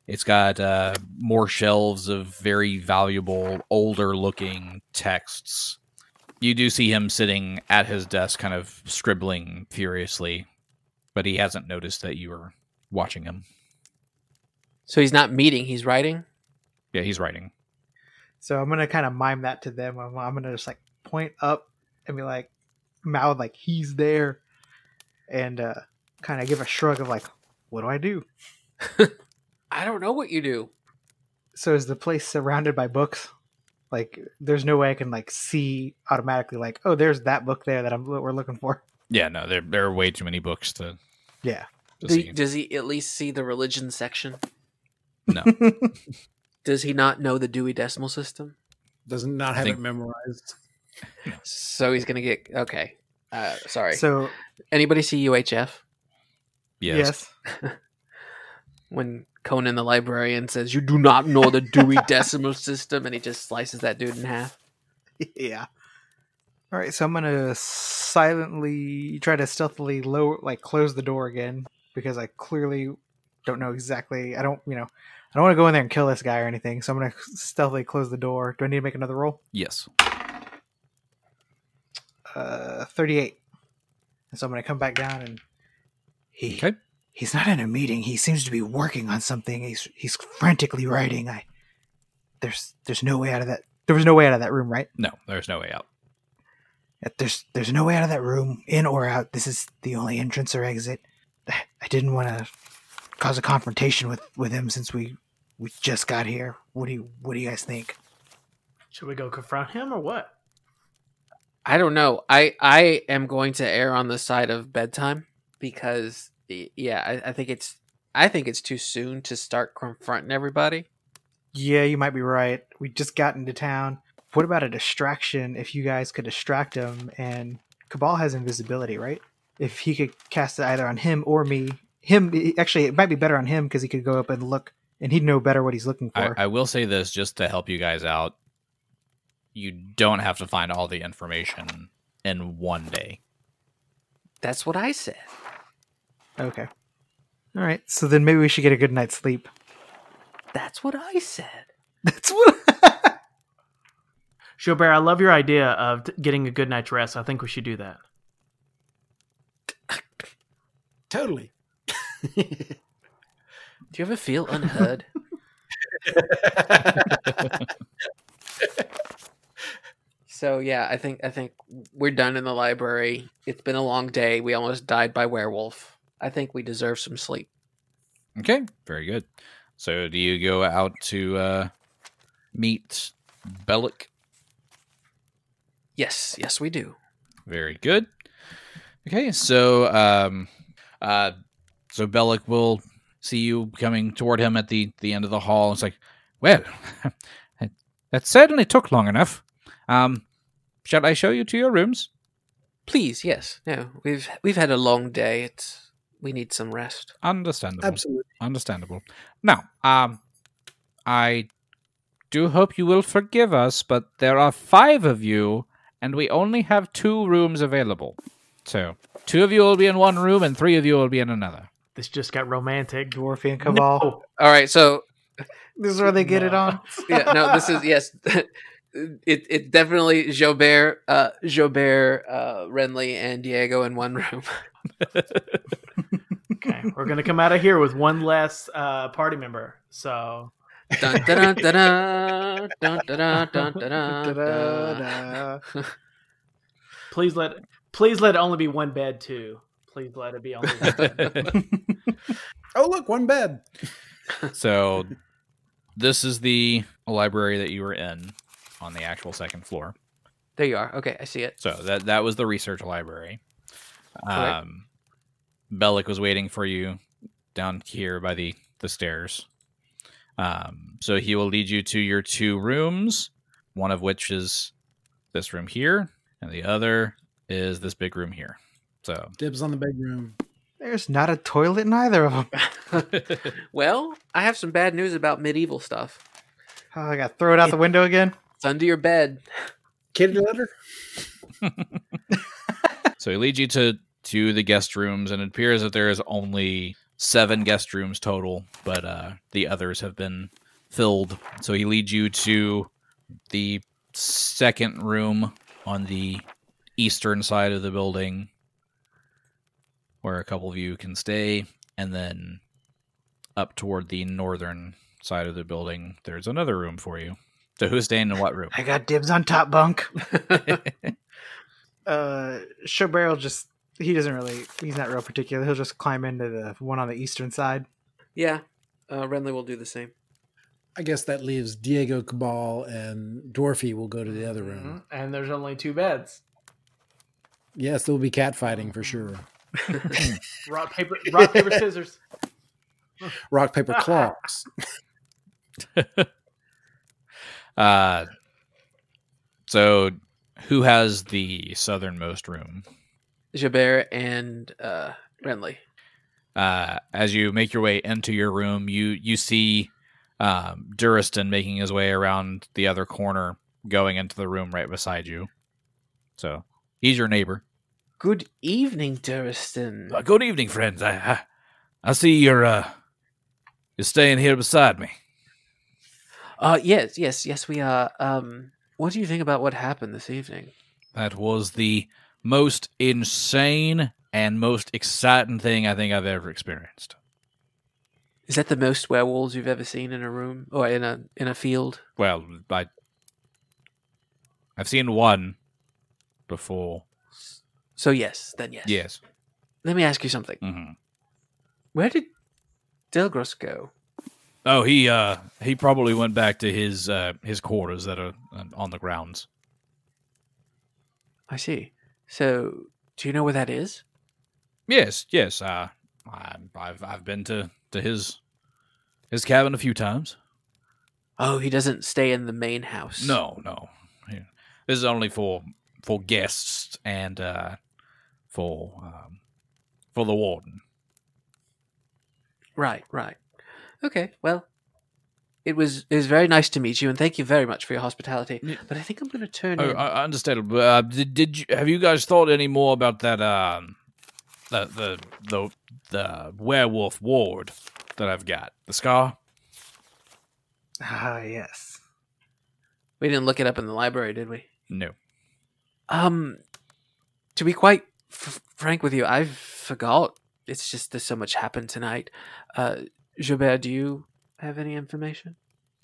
It's got uh, more shelves of very valuable, older looking texts. You do see him sitting at his desk, kind of scribbling furiously, but he hasn't noticed that you are watching him. So he's not meeting; he's writing. Yeah, he's writing. So I'm gonna kind of mime that to them. I'm, I'm gonna just like point up and be like, mouth like he's there, and uh, kind of give a shrug of like, what do I do? *laughs* I don't know what you do. So is the place surrounded by books? Like, there's no way I can like see automatically like, oh, there's that book there that I'm we're looking for. Yeah, no, there there are way too many books to, Yeah. to Do- see. does he at least see the religion section? No. *laughs* Does he not know the Dewey Decimal System? Does not have think- it memorized. So he's gonna get okay. Uh, sorry. So Anybody see UHF Yes. yes. *laughs* when Conan the librarian says, "You do not know the Dewey *laughs* Decimal System," and he just slices that dude in half? yeah. All right, so I'm gonna silently try to stealthily lower, like close the door again because I clearly don't know exactly. I don't, you know, I don't want to go in there and kill this guy or anything, so I'm gonna stealthily close the door. Do I need to make another roll? Yes. Uh, 38. And so I'm gonna come back down and he Okay. he's not in a meeting. He seems to be working on something. He's he's frantically writing. I there's there's no way out of that. There was no way out of that room, right? No, there's no way out. There's there's no way out of that room, in or out. This is the only entrance or exit. *sighs* I didn't want to cause a confrontation with with him since we we just got here. What do you what do you guys think? Should we go confront him or what? I don't know. I I am going to err on the side of bedtime because yeah, I, I think it's I think it's too soon to start confronting everybody. Yeah, you might be right. We just got into town. What about a distraction? If you guys could distract him, and Cabal has invisibility, right? If he could cast it either on him or me, him actually it might be better on him because he could go up and look, and he'd know better what he's looking I, for. I will say this just to help you guys out. You don't have to find all the information in one day. That's what I said. okay. All right. So then maybe we should get a good night's sleep. That's what I said. *laughs* That's what. *laughs* Gilbert, I love your idea of t- getting a good night's rest. I think we should do that. *laughs* Totally. Do you ever feel unheard? *laughs* so yeah, I think I think we're done in the library. It's been a long day. We almost died by werewolf. I think we deserve some sleep. Okay, very good. So, do you go out to uh, meet Bellic? Yes, yes, we do. Very good. Okay, so um, uh, so Bellic will see you coming toward him at the the end of the hall. It's like, well, *laughs* that certainly took long enough. Um, shall I show you to your rooms? Please, yes. No, we've we've had a long day. It's we need some rest. Understandable. Absolutely. Understandable. Now, um, I do hope you will forgive us, but there are five of you, and we only have two rooms available. So, two of you will be in one room, and three of you will be in another. This just got romantic. Dwarfy and Cabal. No. All right, so This is where they get it on. yeah, no, this is yes. It it definitely Chaubert, uh, Chaubert, uh, Renly, and Diego in one room. Okay, we're gonna come out of here with one less uh, party member. So dun, dun, dun, dun, dun, dun, dun, dun, dun, dun, dun. Da-da-da. please let please let it only be one bed too. Please let it be only one bed. Oh, look, one bed. so, this is the library that you were in on the actual second floor. There you are. Okay, I see it. So that that was the research library. Correct. Um, Bellic was waiting for you down here by the the stairs. Um, so he will lead you to your two rooms, one of which is this room here, and the other is this big room here. So Dibs on the bedroom. There's not a toilet in either of them. *laughs* Well, I have some bad news about medieval stuff. Oh, I got to throw it out the window again. It's under your bed. Kitty litter. *laughs* So he leads you to to the guest rooms, and it appears that there is only seven guest rooms total, but uh, the others have been filled. So he leads you to the second room on the eastern side of the building, where a couple of you can stay, and then up toward the northern side of the building, there's another room for you. So who's staying in what room? I got dibs on top bunk. *laughs* *laughs* Uh, Chaubert will just, he doesn't really, he's not real particular. He'll just climb into the one on the eastern side. Yeah, uh, Renly will do the same. I guess that leaves Diego Cabal and Dwarfy will go to the other room. Mhm. And there's only two beds. Yes, there will be cat fighting for sure. Rock paper rock paper *laughs* scissors. Rock, paper, *laughs* claws. *laughs* Uh, so who has the southernmost room? Chaubert and uh, Renly. Uh, as you make your way into your room, you you see um, Duristan making his way around the other corner, going into the room right beside you. So he's your neighbor. Good evening, Duristan. Uh, good evening, friends. I, I I see you're uh you're staying here beside me. Uh yes, yes, yes, we are. Um, what do you think about what happened this evening? That was the most insane and most exciting thing I think I've ever experienced. Is that the most werewolves you've ever seen in a room or in a in a field? Well, I I've seen one before. So yes, then yes. Yes. Let me ask you something. hmm Where did Delgros go? Oh, he uh he probably went back to his uh his quarters that are uh, on the grounds. I see. So, do you know where that is? Yes, yes. Uh, I, I've I've been to to his his cabin a few times. Oh, he doesn't stay in the main house. No, no. Yeah. This is only for for guests and uh for um for the warden. Right, right. Okay, well, it was it was very nice to meet you, and thank you very much for your hospitality. Yeah. But I think I'm going to turn Oh, in. I, I understand. Uh, did did you have you guys thought any more about that um the the the the werewolf ward that I've got the scar? Ah, yes. we didn't look it up in the library, did we? No. Um, to be quite f- frank with you, I forgot. It's just there's so much happened tonight. Uh, Chaubert, do you have any information?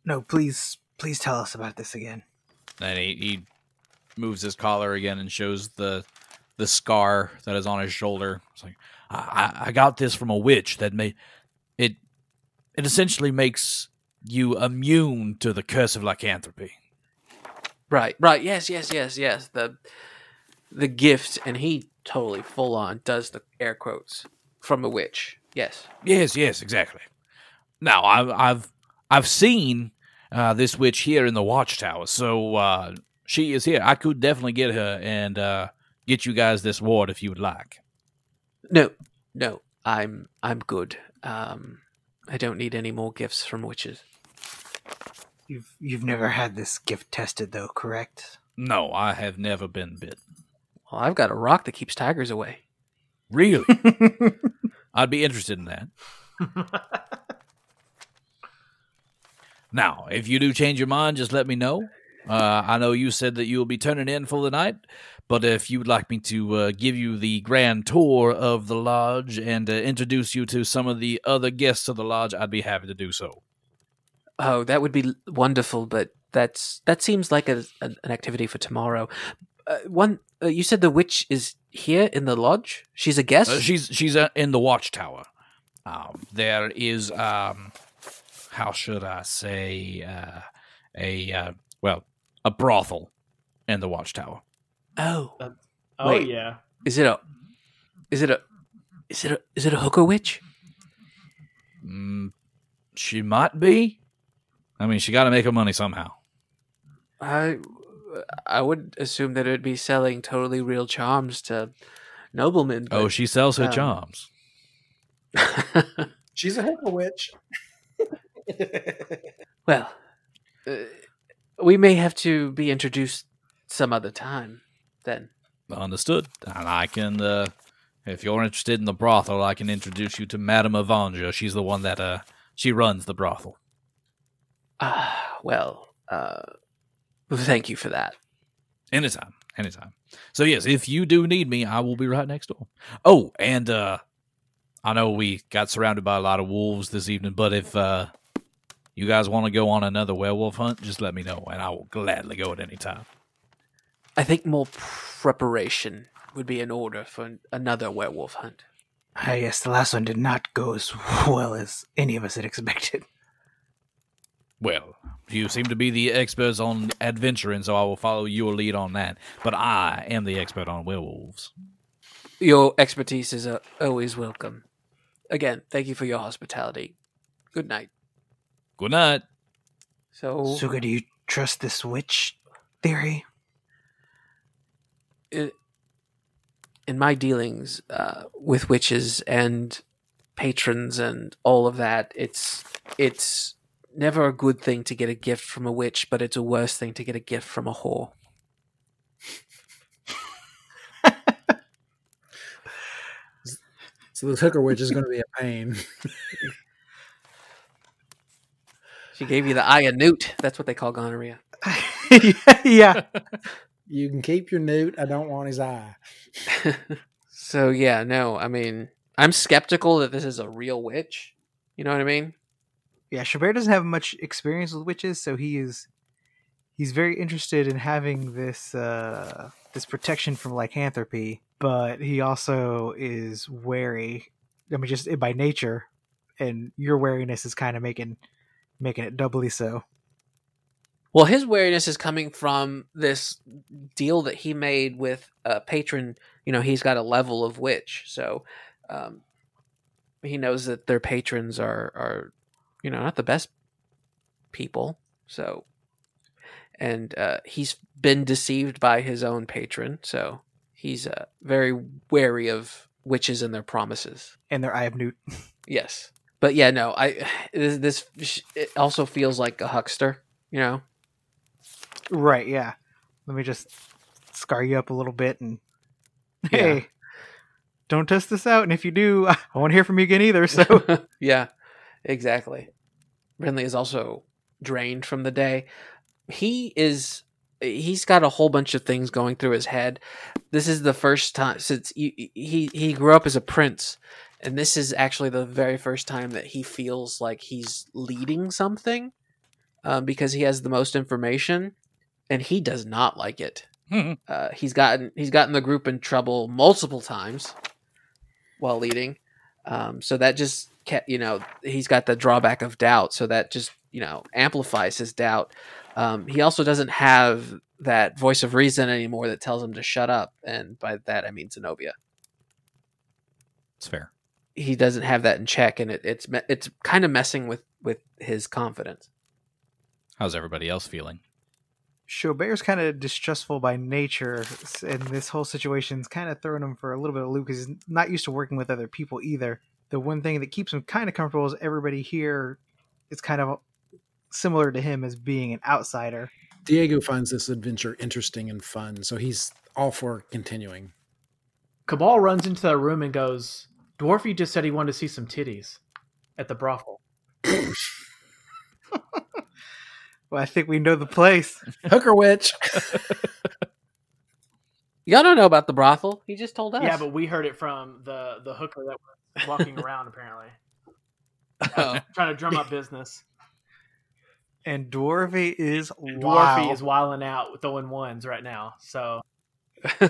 No, please, please tell us about this again. And he, he moves his collar again and shows the the scar that is on his shoulder. It's like I, I- I got this from a witch that made it. It essentially makes you immune to the curse of lycanthropy. Right, right. Yes, yes, yes, yes. The the gift, and he totally full on does the air quotes from a witch. Yes. Yes, yes, exactly. Now I've I've I've seen uh, this witch here in the watchtower, so uh, she is here. I could definitely get her and uh, get you guys this ward if you would like. No, no. I'm I'm good. Um, I don't need any more gifts from witches. You've you've never had this gift tested, though, correct? No, I have never been bitten. Well, I've got a rock that keeps tigers away. Really? *laughs* I'd be interested in that. *laughs* Now, if you do change your mind, just let me know. Uh, I know you said that you will be turning in for the night, but if you would like me to uh, give you the grand tour of the lodge and uh, introduce you to some of the other guests of the lodge, I'd be happy to do so. Oh, that would be wonderful, but that's that seems like a, an an activity for tomorrow. Uh, one, uh, you said the witch is here in the lodge. She's a guest. Uh, she's she's uh, in the watchtower. Um, there is um, how should I say uh, a uh, well a brothel in the watchtower. oh, Oh Wait. yeah. is it a? Is it a? Is it a? Is it a hooker witch? Mm, she might be. I mean, she got to make her money somehow. I, I would assume that it would be selling totally real charms to noblemen. Oh, she sells her um, charms. *laughs* She's a hooker witch. *laughs* well, uh, we may have to be introduced some other time. Then. Understood. And I can, uh, if you're interested in the brothel, I can introduce you to Madame Avanja. She's the one that uh, she runs the brothel. Ah, well, uh, thank you for that. Anytime, anytime. So yes, if you do need me, I will be right next door. Oh, and uh I know we got surrounded by a lot of wolves this evening, but if uh you guys want to go on another werewolf hunt, just let me know and I will gladly go at any time. I think more preparation would be in order for another werewolf hunt. I guess the last one did not go as well as any of us had expected. Well, you seem to be the experts on adventuring, so I will follow your lead on that. But I am the expert on werewolves. Your expertise is uh, always welcome. Again, thank you for your hospitality. Good night. Good night. So, Suga, do you trust this witch theory? i- in my dealings uh, with witches and patrons and all of that, it's it's never a good thing to get a gift from a witch, but it's a worse thing to get a gift from a whore. *laughs* So this hooker witch is going to be a pain. *laughs* She gave you the eye of newt. That's what they call gonorrhea. *laughs* yeah. You can keep your newt. I don't want his eye. so yeah, no, I mean, I'm skeptical that this is a real witch. You know what I mean? Yeah, Chaubert doesn't have much experience with witches, so he is he's very interested in having this uh this protection from lycanthropy, but he also is wary. I mean, just by nature, and your wariness is kind of making making it doubly so. Well, his wariness is coming from this deal that he made with a patron. You know, he's got a level of witch, so um, he knows that their patrons are are, you know, not the best people. So, and uh, he's been deceived by his own patron, so he's uh, very wary of witches and their promises and their eye of newt. *laughs* yes, but yeah, no, I this, this it also feels like a huckster. You know, Right, yeah. Let me just scar you up a little bit and hey, yeah. don't test this out. And if you do, *laughs* I won't hear from you again either. So *laughs* yeah, exactly. Renly is also drained from the day. He is he's got a whole bunch of things going through his head. This is the first time since he he, he grew up as a prince, and this is actually the very first time that he feels like he's leading something, um, because he has the most information and he does not like it. uh, he's gotten he's gotten the group in trouble multiple times while leading. Um, so that just you know, he's got the drawback of doubt. So that just, you know, amplifies his doubt. Um, he also doesn't have that voice of reason anymore that tells him to shut up. And by that, I mean Zenobia. It's fair. He doesn't have that in check, and it, it's it's kind of messing with with his confidence. How's everybody else feeling? Chaubert's kind of distrustful by nature, and this whole situation's kind of throwing him for a little bit of a loop because he's not used to working with other people either. The one thing that keeps him kind of comfortable is everybody here is kind of similar to him as being an outsider. Diego finds this adventure interesting and fun, so he's all for continuing. Cabal runs into the room and goes, Dwarfy just said he wanted to see some titties at the brothel. *laughs* Well, I think we know the place. Hooker witch. *laughs* Y'all don't know about the brothel. He just told us. Yeah, but we heard it from the the hooker that was walking around apparently. *laughs* Oh. Trying to drum up business. And Dwarfy is and Dwarfy is wilding out with throwing ones right now. So *laughs*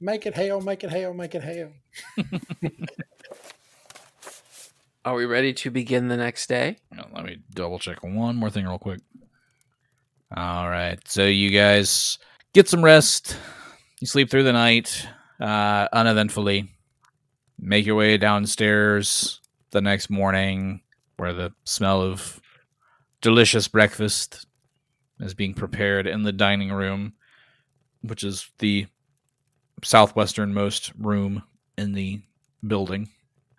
make it hail, make it hail, make it hail. *laughs* Are we ready to begin the next day? Let me double check one more thing real quick. All right. So you guys get some rest. You sleep through the night uh, uneventfully. Make your way downstairs the next morning where the smell of delicious breakfast is being prepared in the dining room, which is the southwesternmost room in the building.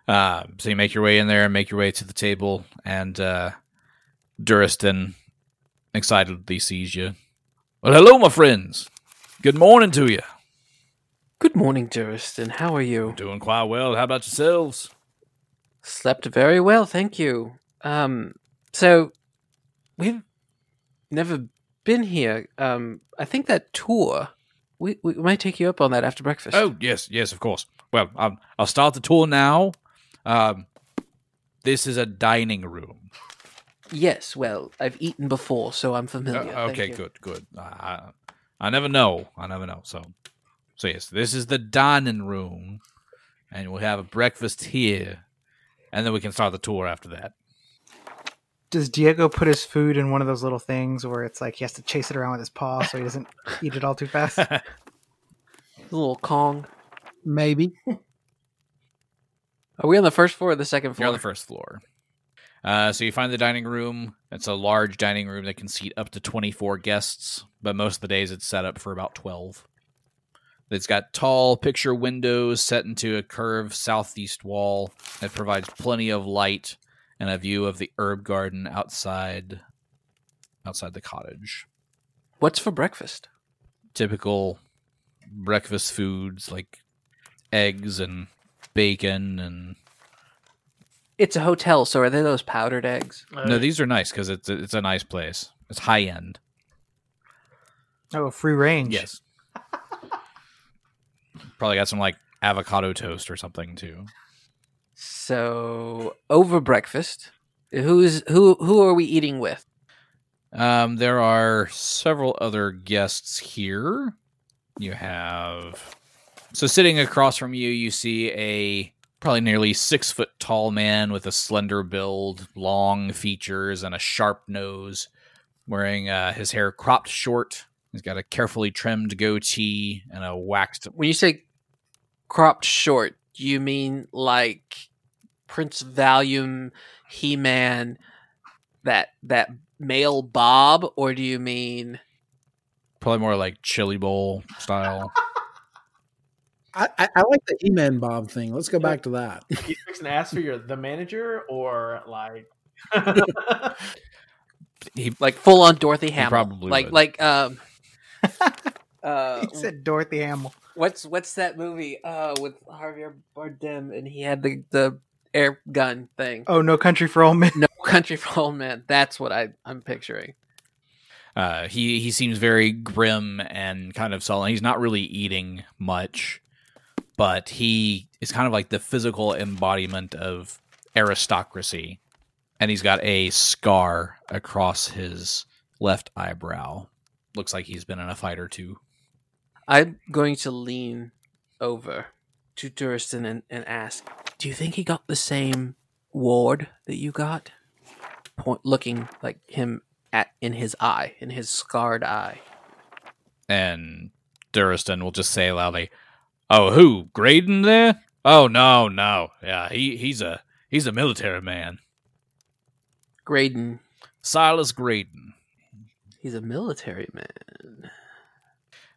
Uh, so you make your way in there and make your way to the table, and uh, Duristan excitedly sees you. Well, hello, my friends. Good morning to you. Good morning, Duristan. How are you? Doing quite well. How about yourselves? Slept very well, thank you. Um, so we've never been here. Um, I think that tour. We, we might take you up on that after breakfast. Oh yes, yes, of course. Well, I'll, I'll start the tour now. Um, this is a dining room. Yes, well, I've eaten before, so I'm familiar. Uh, okay, good, good. I, I never know. I never know. So, so yes, this is the dining room, and we'll have a breakfast here, and then we can start the tour after that. Does Diego put his food in one of those little things where it's like he has to chase it around with his paw so he doesn't *laughs* eat it all too fast? *laughs* a little Kong, maybe. Are we on the first floor or the second floor? You're on the first floor. Uh, so you find the dining room. It's a large dining room that can seat up to 24 guests, but most of the days it's set up for about 12. It's got tall picture windows set into a curved southeast wall that provides plenty of light and a view of the herb garden outside outside the cottage. What's for breakfast? Typical breakfast foods like eggs and bacon and It's a hotel, so are they those powdered eggs? Uh, No, these are nice because it's a, it's a nice place. It's high end. Oh, free range. Yes. Probably got some like avocado toast or something too. So over breakfast, who's who? Who are we eating with? Um, there are several other guests here. You have so sitting across from you, you see a probably nearly six foot tall man with a slender build, long features, and a sharp nose, wearing uh, his hair cropped short. He's got a carefully trimmed goatee and a waxed. When you say cropped short, you mean like Prince Valium, He Man, that that male Bob, or do you mean Probably more like chili bowl style. *laughs* I, I, I like the He-Man Bob thing. Let's go back to that. *laughs* you fixing to ask for your the manager or like *laughs* He like full on Dorothy Hamill? probably like would. like um. Uh, He said Dorothy Hamill. what's what's that movie uh with Javier Bardem and he had the the air gun thing? Oh, No Country for Old Men. No Country for Old Men. That's what I I'm picturing. Uh, he he seems very grim and kind of sullen. He's not really eating much, but he is kind of like the physical embodiment of aristocracy, and he's got a scar across his left eyebrow. Looks like he's been in a fight or two. I'm going to lean over to Duristan and, and ask, "Do you think he got the same ward that you got?" Point, looking like him at in his eye, in his scarred eye. And Duristan will just say loudly, "Oh, who? Graydon there? Oh no, no, yeah, he he's a he's a military man, Graydon, Silas Graydon." he's a military man.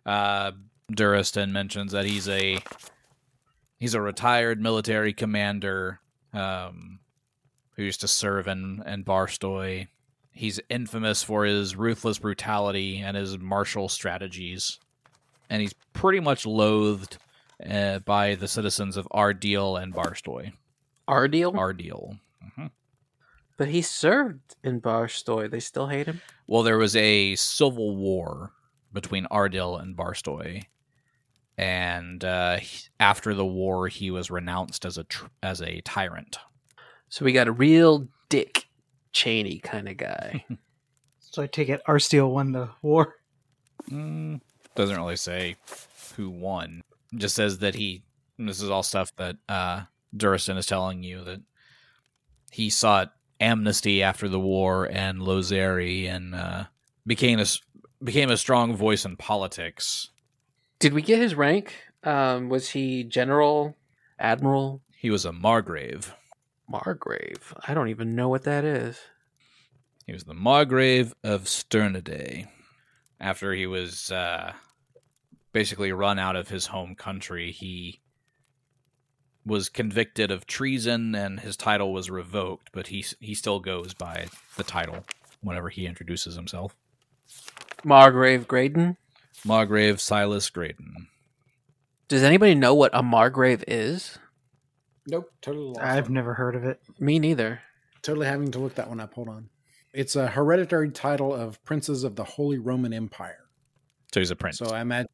Uh, Duristan mentions that he's a he's a retired military commander um, who used to serve in in Barstoi. He's infamous for his ruthless brutality and his martial strategies, and he's pretty much loathed uh, by the citizens of Ardeal and Barstoi. Ardeal, Ardeal. hmm but he served in Barstoi. They still hate him. Well, there was a civil war between Ardeal and Barstoi, and uh, he- after the war, he was renounced as a tr- as a tyrant. So we got a real Dick Cheney kind of guy. *laughs* So I take it Arsteel won the war. Mm, doesn't really say who won. Just says that he. This is all stuff that uh, Duristan is telling you that he sought amnesty after the war and Lozeri and uh, became a s- became a strong voice in politics. Did we get his rank? Um, was he general, admiral, He was a margrave. Margrave? I don't even know what that is. He was the Margrave of Sterniday. After he was uh, basically run out of his home country, he was convicted of treason and his title was revoked, but he he still goes by the title whenever he introduces himself. Margrave Graydon. Margrave Silas Graydon. Does anybody know what a Margrave is? Nope, totally lost. I've never heard of it. Me neither. totally having to look that one up. Hold on. It's a hereditary title of princes of the Holy Roman Empire. So he's a prince. So I imagine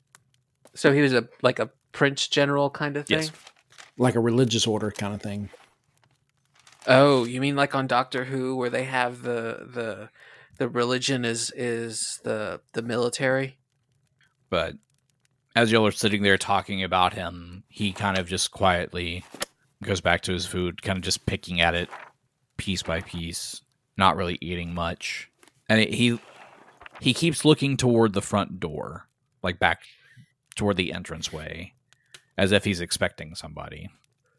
So he was a like a prince general kind of thing. Yes. like a religious order kind of thing. Oh, you mean like on Doctor Who, where they have the the the religion is is the the military? but as y'all are sitting there talking about him, he kind of just quietly goes back to his food, kind of just picking at it piece by piece, not really eating much. And it, he he keeps looking toward the front door, like back toward the entranceway, as if he's expecting somebody.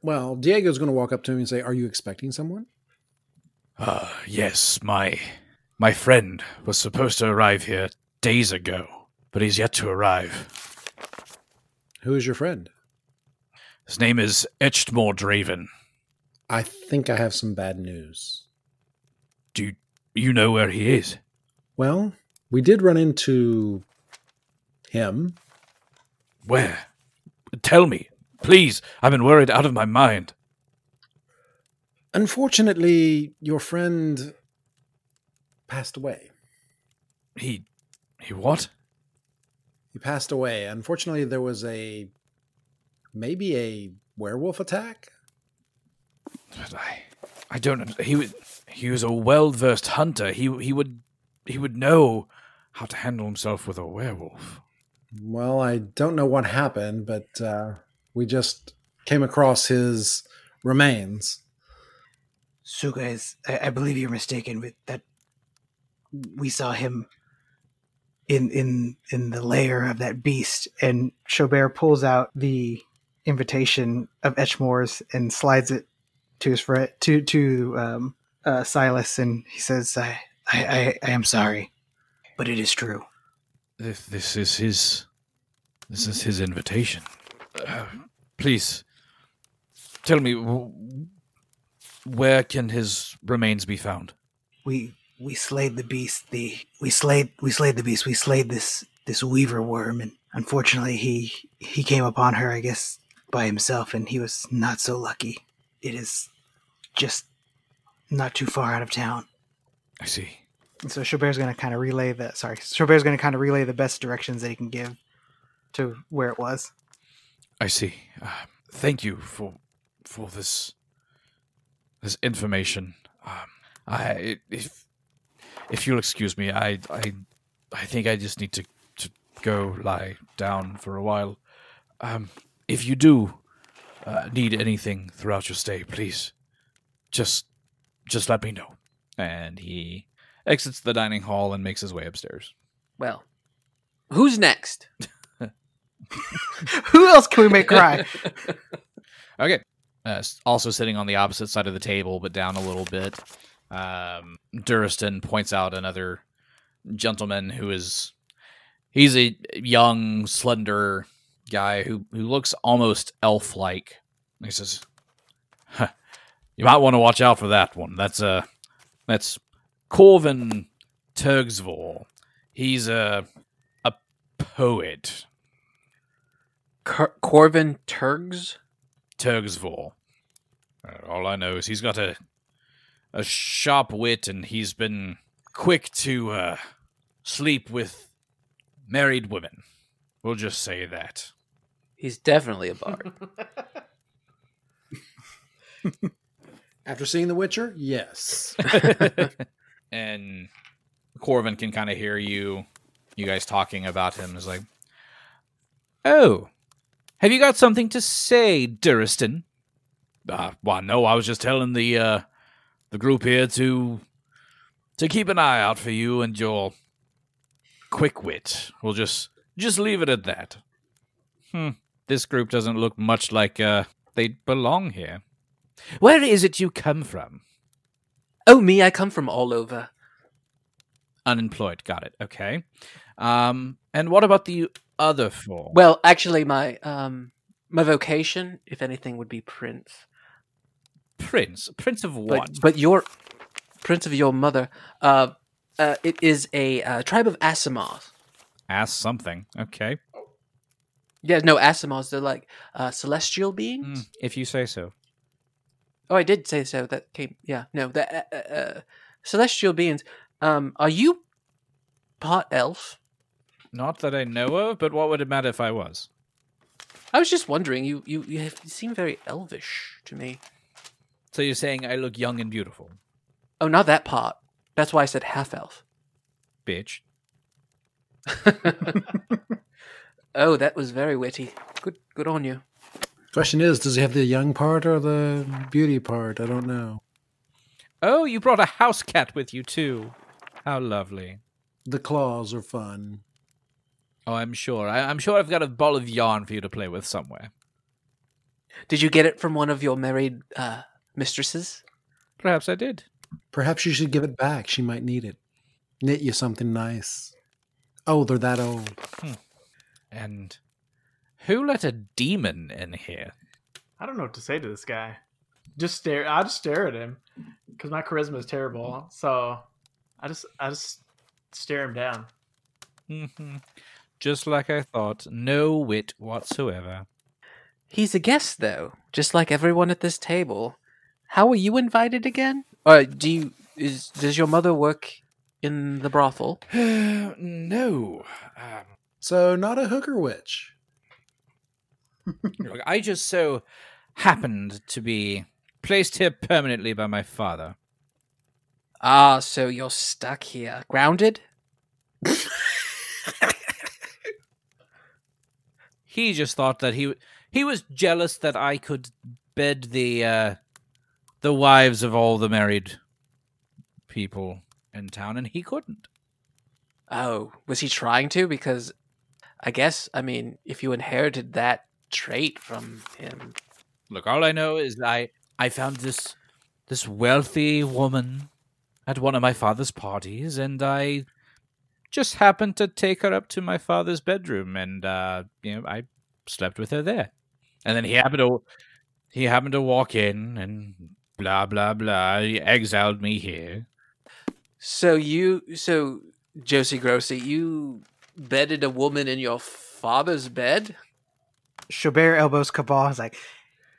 Well, Diego's going to walk up to him and say, "Are you expecting someone?" Uh, yes, my my friend was supposed to arrive here days ago, but he's yet to arrive. Who is your friend? His name is Etchtmore Draven. I think I have some bad news. Do you know where he is? Well, we did run into him. Where? Tell me, please. I've been worried out of my mind. Unfortunately, your friend passed away. He, he what? He passed away. Unfortunately, there was a maybe a werewolf attack. But I, I don't. know. He was, he was a well versed hunter. He, he would, he would know how to handle himself with a werewolf. Well, I don't know what happened, but uh, we just came across his remains. So, guys, I, I believe you're mistaken with that. We saw him in in in the lair of that beast, and Chaubert pulls out the invitation of Etchmore's and slides it to his friend to to um, uh, Silas, and he says, I, I I I am sorry, but it is true." This, this is his, this is his invitation. Uh, please, tell me, where can his remains be found? we we slayed the beast the we slayed we slayed the beast we slayed this this weaver worm and unfortunately he he came upon her i guess by himself and he was not so lucky it is just not too far out of town I see. and so Chaubert's going to kind of relay the sorry Chaubert's going to kind of relay the best directions that he can give to where it was I see. Uh, thank you for for this this information. Um, I if if you'll excuse me, I I I think I just need to to go lie down for a while. Um, if you do uh, need anything throughout your stay, please just just let me know. And he exits the dining hall and makes his way upstairs. Well, who's next? *laughs* who else can we make cry *laughs* Okay. Uh, also sitting on the opposite side of the table, but down a little bit, um, Duristan points out another gentleman who is he's a young, slender guy who who looks almost elf-like. He says, huh, "You might want to watch out for that one. That's uh, that's Corvin Turgsvor. He's a a poet. Cor- Corvin Turgs? Turgsvor. Uh, all I know is he's got a a sharp wit, and he's been quick to uh, sleep with married women. We'll just say that. He's definitely a bard. *laughs* After seeing The Witcher, yes. *laughs* and Corvin can kind of hear you, you guys talking about him. Is like, oh, have you got something to say, Duristan? Uh, well, no, I was just telling the uh, the group here to to keep an eye out for you and your quick wit. We'll just just leave it at that. Hmm. This group doesn't look much like uh, they belong here. Where is it you come from? oh, me, I come from all over. Unemployed. Got it. Okay. Um, and what about the other four? Well, actually, my um my vocation, if anything, would be prince. Prince. Prince of what? but your prince of your mother, uh, uh it is a uh, tribe of Asimovs. Ask something. Okay. Yeah, no, Asimovs. They're like uh, celestial beings. Mm, if you say so. Oh, I did say so. That came. Yeah, no, the uh, uh, uh, celestial beings. Um, are you part elf? Not that I know of, but what would it matter if I was? I was just wondering. You you you, have, you seem very elvish to me. So you're saying I look young and beautiful, Oh, not that part. That's why I said half elf. bitch. *laughs* oh, that was very witty. Good good on you. Question is, does he have the young part or the beauty part? I don't know. Oh, you brought a house cat with you too. How lovely. The claws are fun. Oh, I'm sure. I, I'm sure I've got a ball of yarn for you to play with somewhere. Did you get it from one of your married uh, mistresses? Perhaps I did. Perhaps you should give it back. She might need it. Knit you something nice. Oh, they're that old. And who let a demon in here? I don't know what to say to this guy. Just stare. I just stare at him because my charisma is terrible. So I just I just stare him down. hmm Just like I thought. No wit whatsoever. He's a guest, though, just like everyone at this table. How are you invited again? Or do you is does your mother work in the brothel? *sighs* no. Um, So not a hooker witch. *laughs* look, I just so happened to be placed here permanently by my father. Ah, so you're stuck here, grounded. He just thought that he he was jealous that I could bed the uh, the wives of all the married people in town, and he couldn't. Oh, was he trying to? Because I guess I mean, if you inherited that trait from him, Look, all I know is I I found this this wealthy woman at one of my father's parties, and I just happened to take her up to my father's bedroom, and uh, you know I slept with her there. And then he happened to he happened to walk in, and blah blah blah. He exiled me here. so you, so Josie Grossi, you bedded a woman in your father's bed. Chaubert elbows Cabal. He's like,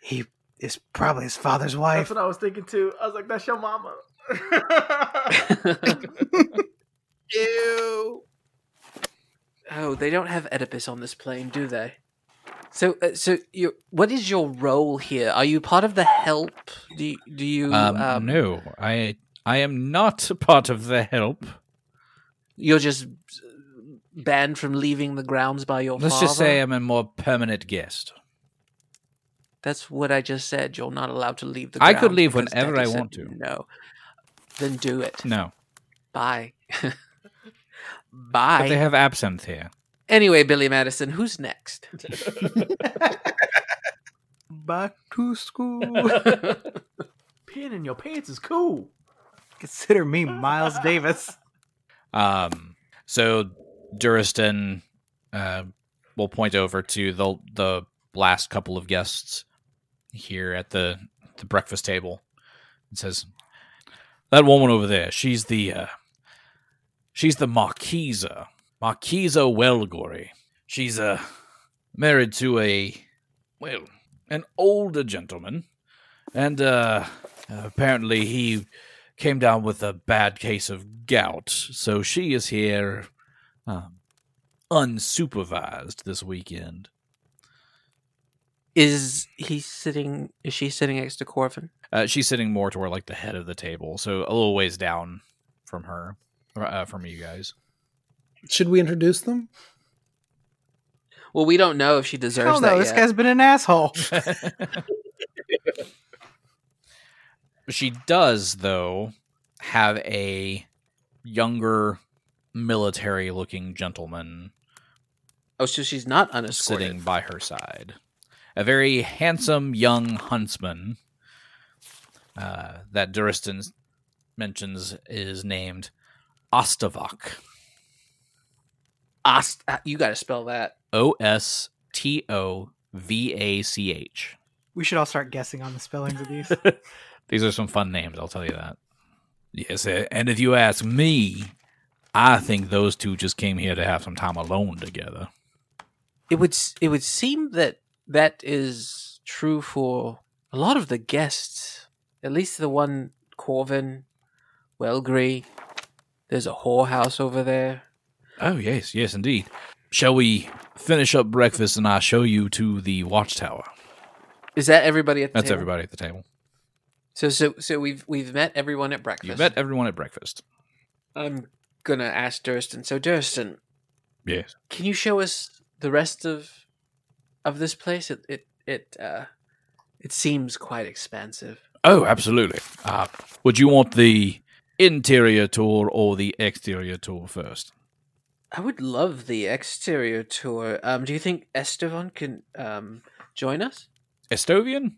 he is probably his father's wife. That's what I was thinking too. I was like, that's your mama. *laughs* Ew. Oh, they don't have Oedipus on this plane, do they? So, uh, so you, what is your role here? Are you part of the help? Do you, do you? Um, um, no, I I am not part of the help. You're just banned from leaving the grounds by your Let's father. just say I'm a more permanent guest. That's what I just said. You're not allowed to leave the. I could leave whenever Daddy I want to. No, then do it. No, Bye. *laughs* but Bye. they have absinthe here. Anyway, Billy Madison, who's next? *laughs* Back to school. *laughs* Peeing in your pants is cool. Consider me Miles Davis. *laughs* Um, so Duristan uh, will point over to the the last couple of guests here at the the breakfast table and says, "That woman over there, she's the uh, she's the Marquisa, Marquisa Welgory. She's uh, married to a well, an older gentleman, and uh, apparently he." came down with a bad case of gout, so she is here um, unsupervised this weekend. Is he sitting? Is she sitting next to Corvin? Uh, she's sitting more toward like the head of the table, so a little ways down from her, uh, from you guys. Should we introduce them? Well, we don't know if she deserves don't that know. This yet. guy's been an asshole. *laughs* she does, though, have a younger, military-looking gentleman Oh, so she's not unescorted. sitting by her side. A very handsome young huntsman uh, that Duristan mentions is named Ostovach. Ost- uh, you got to spell that. O S T O V A C H. we should all start guessing on the spellings of these. *laughs* These are some fun names, I'll tell you that. Yes, and if you ask me, I think those two just came here to have some time alone together. It would it would seem that that is true for a lot of the guests. At least the one Corvin, Welgree. There's a whorehouse over there. Oh, yes, yes, indeed. Shall we finish up breakfast and I'll show you to the watchtower? Is that everybody at the That's table? everybody at the table. So so so we've we've met everyone at breakfast. You met everyone at breakfast. I'm gonna ask Duristan. So Duristan, Yes. can you show us the rest of of this place? It it it uh it seems quite expansive. Oh, absolutely. Uh, would you want the interior tour or the exterior tour first? I would love the exterior tour. Um, do you think Estevan can um join us? Estovion?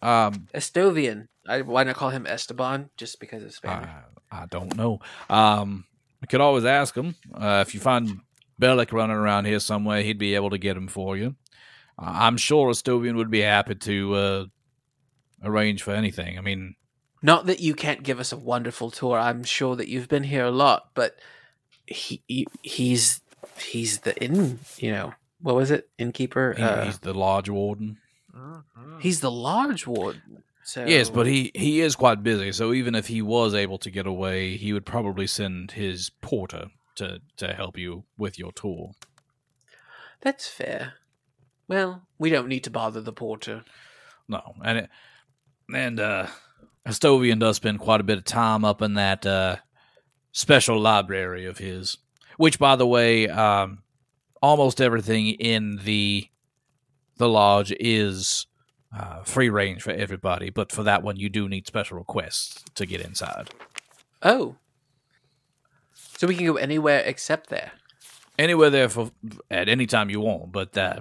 Um, Estovion. I why not call him Esteban just because it's Spanish. I, I don't know. Um, I could always ask him. Uh, if you find Bellic running around here somewhere, he'd be able to get him for you. Uh, I'm sure Estovion would be happy to uh, arrange for anything. I mean, Not that you can't give us a wonderful tour. I'm sure that you've been here a lot, but he, he he's he's the inn. You know what was it? Innkeeper. he- Uh, he's the lodge warden. Mhm. he's the lodge warden. So Yes, but he he is quite busy. So even if he was able to get away, he would probably send his porter to to help you with your tour. that's fair. Well, we don't need to bother the porter. No, and it, and uh, Estovion does spend quite a bit of time up in that uh, special library of his, which, by the way, um, almost everything in the the lodge is uh, free range for everybody. But for that one, you do need special requests to get inside. Oh, so we can go anywhere except there. Anywhere there for at any time you want, but uh,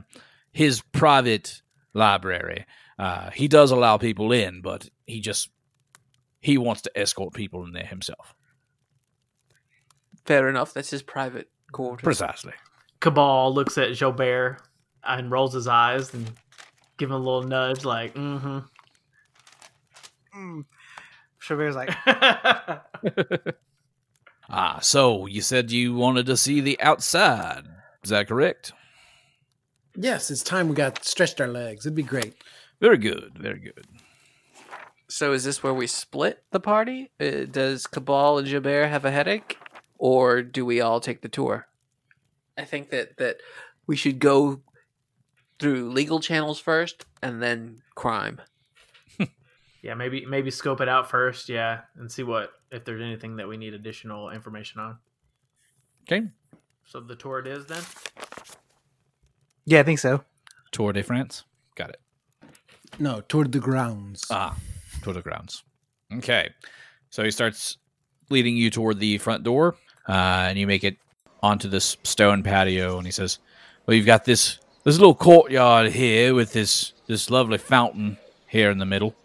his private library, uh, he does allow people in, but he just he wants to escort people in there himself. Fair enough. That's his private quarters. Precisely. Cabal looks at Chaubert and rolls his eyes and give him a little nudge, like, mm-hmm. Mm. Chaubert's like, *laughs* Ah, so you said you wanted to see the outside. Is that correct? Yes, it's time we got stretched our legs. It'd be great. Very good. Very good. So is this where we split the party? Uh, does Cabal and Chaubert have a headache, or do we all take the tour? I think that that we should go through legal channels first, and then crime. *laughs* yeah, maybe maybe scope it out first, yeah, and see what if there's anything that we need additional information on. Okay. So the tour it is then. yeah, I think so. Tour de France. Got it. No, toward the grounds. Ah, tour de grounds. Okay. So he starts leading you toward the front door, uh, and you make it onto this stone patio. And he says, "Well, you've got this this little courtyard here with this this lovely fountain here in the middle,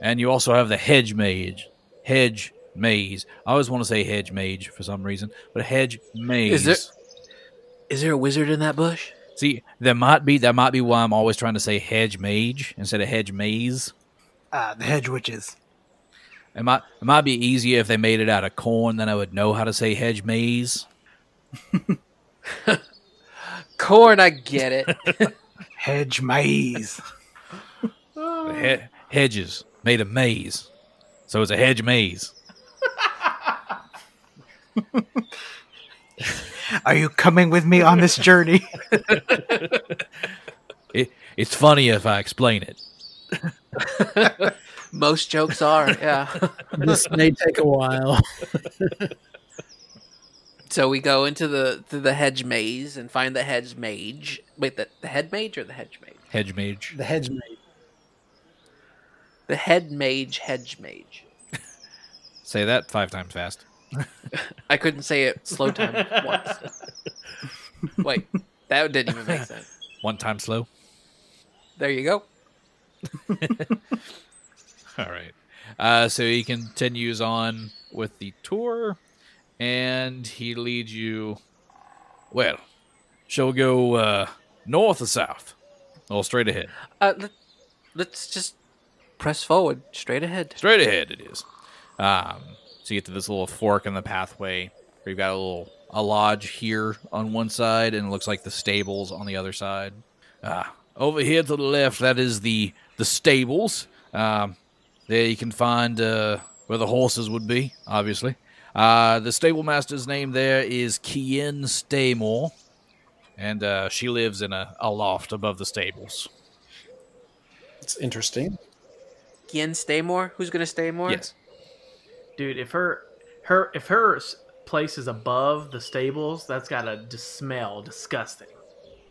and you also have the hedge mage, hedge maze. I always want to say hedge mage for some reason, but hedge maze. Is there- Is there a wizard in that bush? See, there might be. That might be why I'm always trying to say hedge mage instead of hedge maze. Ah, the hedge witches. It might it might be easier if they made it out of corn, then I would know how to say hedge maze. Corn, I get it. *laughs* Hedge maze. The he- hedges made of maze, so it's a hedge maze. *laughs* Are you coming with me on this journey? *laughs* It, it's funny if I explain it. Most jokes are, *laughs* yeah. this may take a while. *laughs* So we go into the to the hedge maze and find the hedge mage. Wait, the, the head mage or the hedge mage? Hedge mage. The hedge mage. The head mage, hedge mage. *laughs* Say that five times fast. I couldn't say it slow time once. Wait, that didn't even make sense. One time slow. There you go. All right. Uh, so he continues on with the tour, and he leads you. Well, shall we go uh, north or south? Or straight ahead? Uh, let, let's just press forward, straight ahead. Straight ahead it is. Um, so you get to this little fork in the pathway where you've got a little a lodge here on one side, and it looks like the stables on the other side. Ah, over here to the left, that is the the stables. Um, there you can find uh, where the horses would be, obviously. Uh, the stable master's name there is Kien Staymore, and uh, she lives in a, a loft above the stables. It's interesting. Gien Staymore? Who's gonna stay more? Yes. Dude, if her her if her place is above the stables, that's gotta smell disgusting.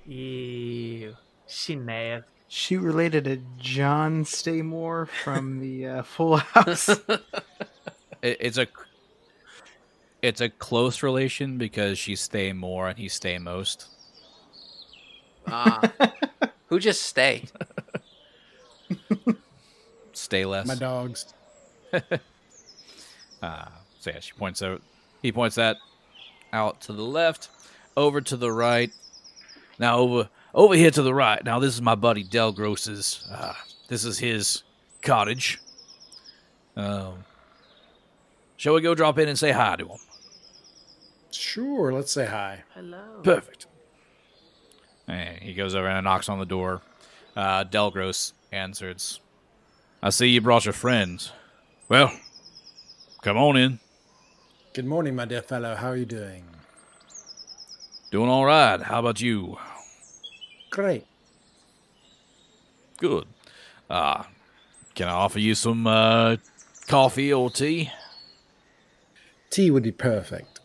Ew, she nasty. She related to John Staymore from the uh, Full House. *laughs* It, it's a it's a close relation because she stay more and he stay most. Ah. *laughs* Who just stay? *laughs* Stay less. My dogs. Uh, so yeah, she points out. He points that out to the left, over to the right. Now over over here to the right. Now this is my buddy Delgros's. Uh, this is his cottage. Um, shall we go drop in and say hi to him? Sure, let's say hi. Hello. Perfect. And he goes over and knocks on the door. Uh, Delgros answers. I see you brought your friends. Well, come on in. Good morning, my dear fellow. How are you doing? Doing all right. How about you? Great. Good. Uh, can I offer you some uh, coffee or tea? Tea would be perfect.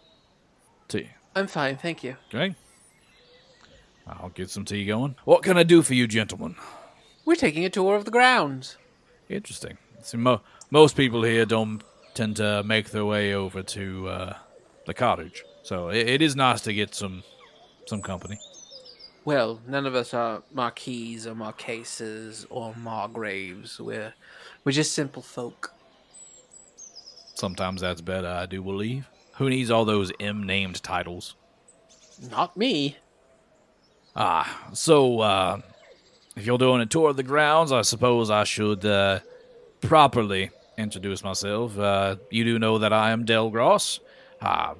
Tea. I'm fine, thank you. Okay. I'll get some tea going. What can I do for you, gentlemen? We're taking a tour of the grounds. Interesting. See, mo- most people here don't tend to make their way over to uh, the cottage, so it, it is nice to get some some company. Well, none of us are marquises or marquises or margraves. We're we're just simple folk. Sometimes that's better, I do believe. Who needs all those M-named titles? Not me. Ah, so uh, if you're doing a tour of the grounds, I suppose I should uh, properly introduce myself. Uh, you do know that I am Del Gross. Uh,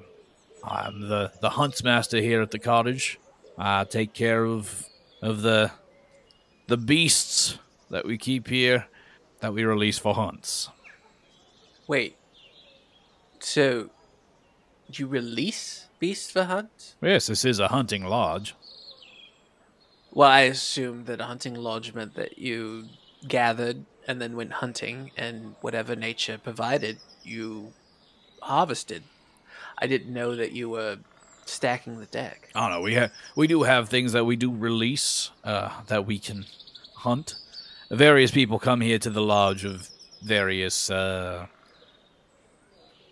I'm the the huntsmaster here at the cottage. I take care of of the the beasts that we keep here that we release for hunts. Wait. So, you release beasts for hunts? Yes, this is a hunting lodge. Well, I assumed that a hunting lodge meant that you gathered and then went hunting, and whatever nature provided, you harvested. I didn't know that you were stacking the deck. I don't know. We have we do have things that we do release uh, that we can hunt. Various people come here to the lodge of various uh,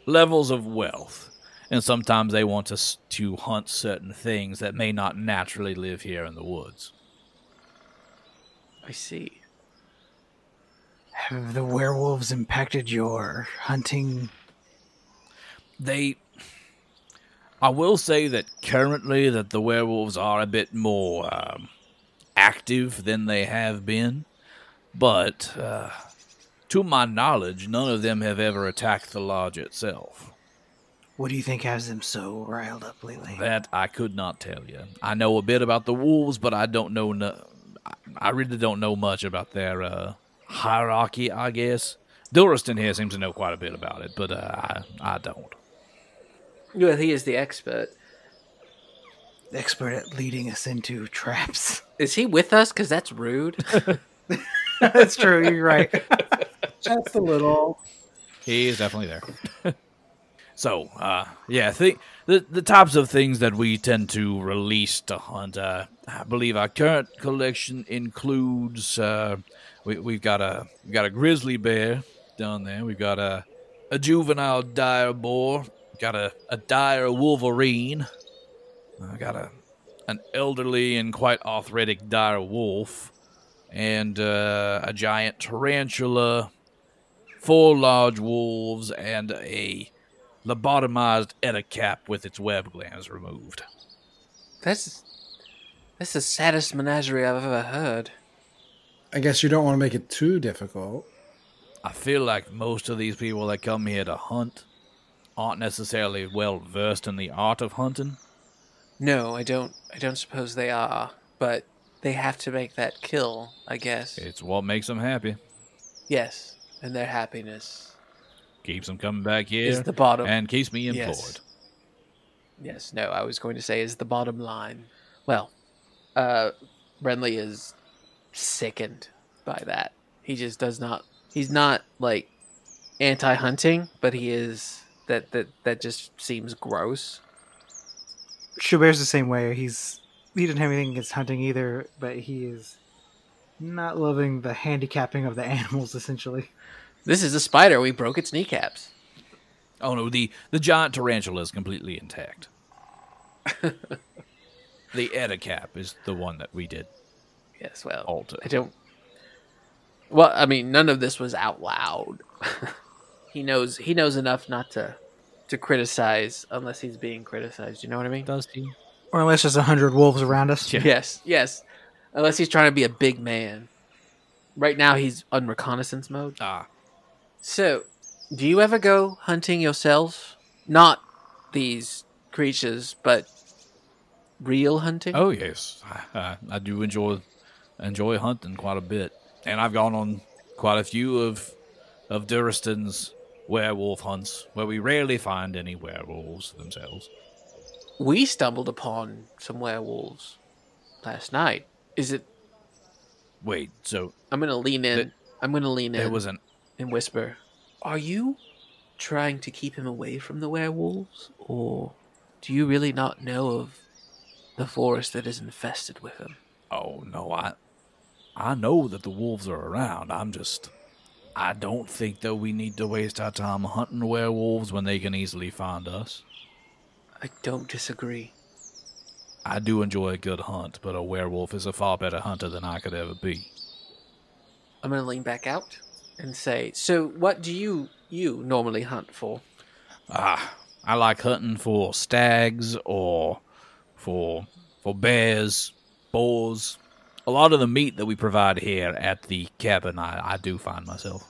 levels of wealth, and sometimes they want us to hunt certain things that may not naturally live here in the woods. I see. Have the werewolves impacted your hunting? They, I will say that currently that the werewolves are a bit more um, active than they have been, but uh, to my knowledge, none of them have ever attacked the lodge itself. What do you think has them so riled up lately? That I could not tell you. I know a bit about the wolves, but I don't know. No, I really don't know much about their uh, hierarchy. I guess Duristan here seems to know quite a bit about it, but uh, I I don't. Well, he is the expert. Expert at leading us into traps. *laughs* Is he with us? Because that's rude. *laughs* That's true. You're right. Just a little. He is definitely there. *laughs* so, uh, yeah, th- the the types of things that we tend to release to hunt. Uh, I believe our current collection includes uh, we we've got a we got a grizzly bear down there. We've got a a juvenile dire boar. Got a a dire wolverine. I got a an elderly and quite arthritic dire wolf, and uh, a giant tarantula four large wolves, and a lobotomized ettercap with its web glands removed. that's that's the saddest menagerie I've ever heard. I guess you don't want to make it too difficult. I feel like most of these people that come here to hunt aren't necessarily well versed in the art of hunting. No, I don't. I don't suppose they are. But they have to make that kill. I guess. It's what makes them happy, Yes, and their happiness keeps them coming back here, is the bottom. and keeps me employed. Yes. Yes, no, I was going to say is the bottom line. Well, uh, Renly is sickened by that. He just does not. He's not like anti-hunting, but he is that that that just seems gross. Chaubert's the same way. He's he didn't have anything against hunting either, but he is not loving the handicapping of the *laughs* animals. Essentially, This is a spider. We broke its kneecaps. Oh no, the the giant tarantula is completely intact. *laughs* the ettercap is the one that we did Yes, well, alter. I don't. Well, I mean, none of this was out loud. *laughs* he knows. He knows enough not to to criticize unless he's being criticized. You know what I mean? Does he? or unless there's a hundred wolves around us. Yeah. Yes, yes. Unless he's trying to be a big man. Right now, he's on reconnaissance mode. Ah, So, do you ever go hunting yourself? Not these creatures, but real hunting? Oh yes, I, I, I do enjoy enjoy hunting quite a bit, and I've gone on quite a few of of Duristan's werewolf hunts where we rarely find any werewolves themselves. We stumbled upon some werewolves last night. Is it? Wait, so I'm gonna lean in. Th- I'm gonna lean in there was an and whisper. Are you trying to keep him away from the werewolves, or do you really not know of the forest that is infested with them? Oh no, I I know that the wolves are around. I'm just I don't think that we need to waste our time hunting werewolves when they can easily find us. I don't disagree. I do enjoy a good hunt, but a werewolf is a far better hunter than I could ever be. I'm gonna lean back out and say, "So, what do you you normally hunt for?" Ah, I like hunting for stags or for for bears, boars. A lot of the meat that we provide here at the cabin, I, I do find myself.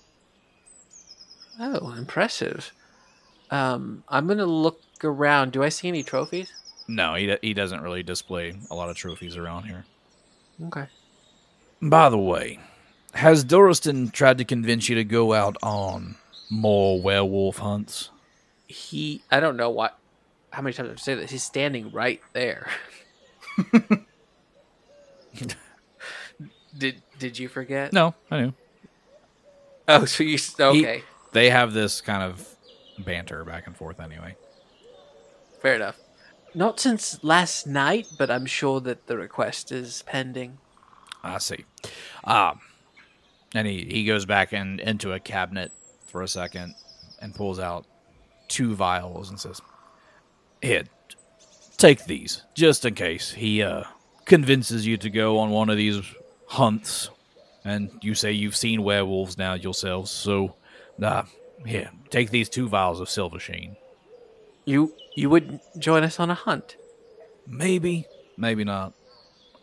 Oh, impressive. Um, I'm gonna look around. Do I see any trophies? No, he he doesn't really display a lot of trophies around here. Okay. By the way, has Duristan tried to convince you to go out on more werewolf hunts? He, I don't know what, how many times I've said this. He's standing right there. *laughs* did Did you forget? No, I knew. Oh, so you okay? They have this kind of banter back and forth anyway. Fair enough. Not since last night, but I'm sure that the request is pending. I see. Um, and he, he goes back in, into a cabinet for a second and pulls out two vials and says, Here, take these, just in case he uh, convinces you to go on one of these hunts. And you say you've seen werewolves now yourselves, so nah, here, take these two vials of silver sheen. You you would join us on a hunt? Maybe, maybe not.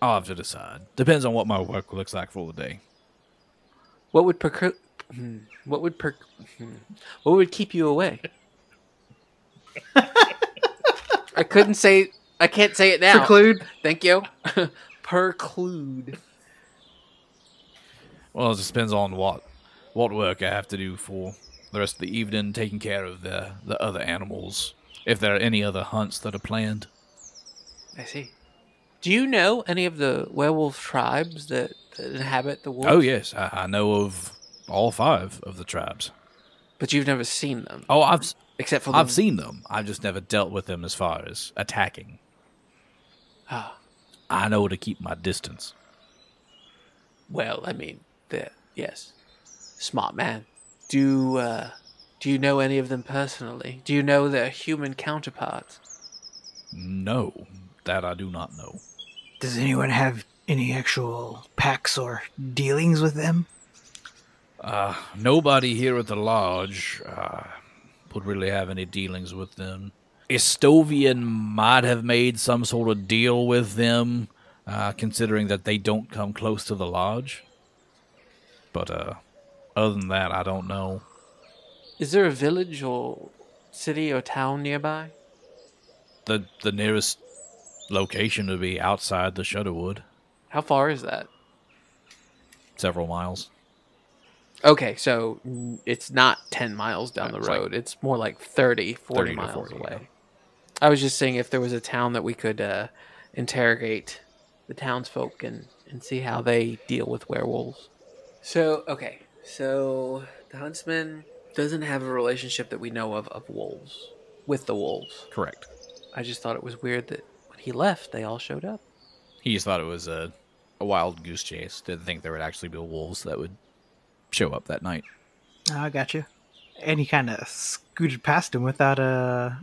I'll have to decide. Depends on what my work looks like for the day. What would perc- hmm, What would per- hmm, What would keep you away? *laughs* I couldn't say. I can't say it now. Preclude. Thank you. *laughs* Perclude. Well, it depends on what what work I have to do for the rest of the evening, taking care of the the other animals. If there are any other hunts that are planned. I see. Do you know any of the werewolf tribes that, that inhabit the woods? Oh yes, I, I know of all five of the tribes. But you've never seen them, Oh, I've except for I've seen them. I've just never dealt with them as far as attacking. Ah, I know to keep my distance. well, I mean, the yes, smart man. Do uh, do you know any of them personally? Do you know their human counterparts? No, that I do not know. Does anyone have any actual packs or dealings with them? Uh, nobody here at the lodge uh, would really have any dealings with them. Estovion might have made some sort of deal with them, uh, considering that they don't come close to the lodge. But uh, other than that, I don't know. Is there a village or city or town nearby? the The nearest location would be outside the Shudderwood, How far is that? several miles. Okay, so it's not 10 miles down the It's like road. it's more like 30, 40 30 miles 40, away. yeah. I was just saying if there was a town that we could uh, interrogate the townsfolk and, and see how they deal with werewolves. So, okay, so the huntsman doesn't have a relationship that we know of of wolves with the wolves. Correct. I just thought it was weird that when he left, they all showed up. He just thought it was a, a wild goose chase. Didn't think there would actually be wolves that would show up that night. Oh, I got you. And he kind of scooted past him without a,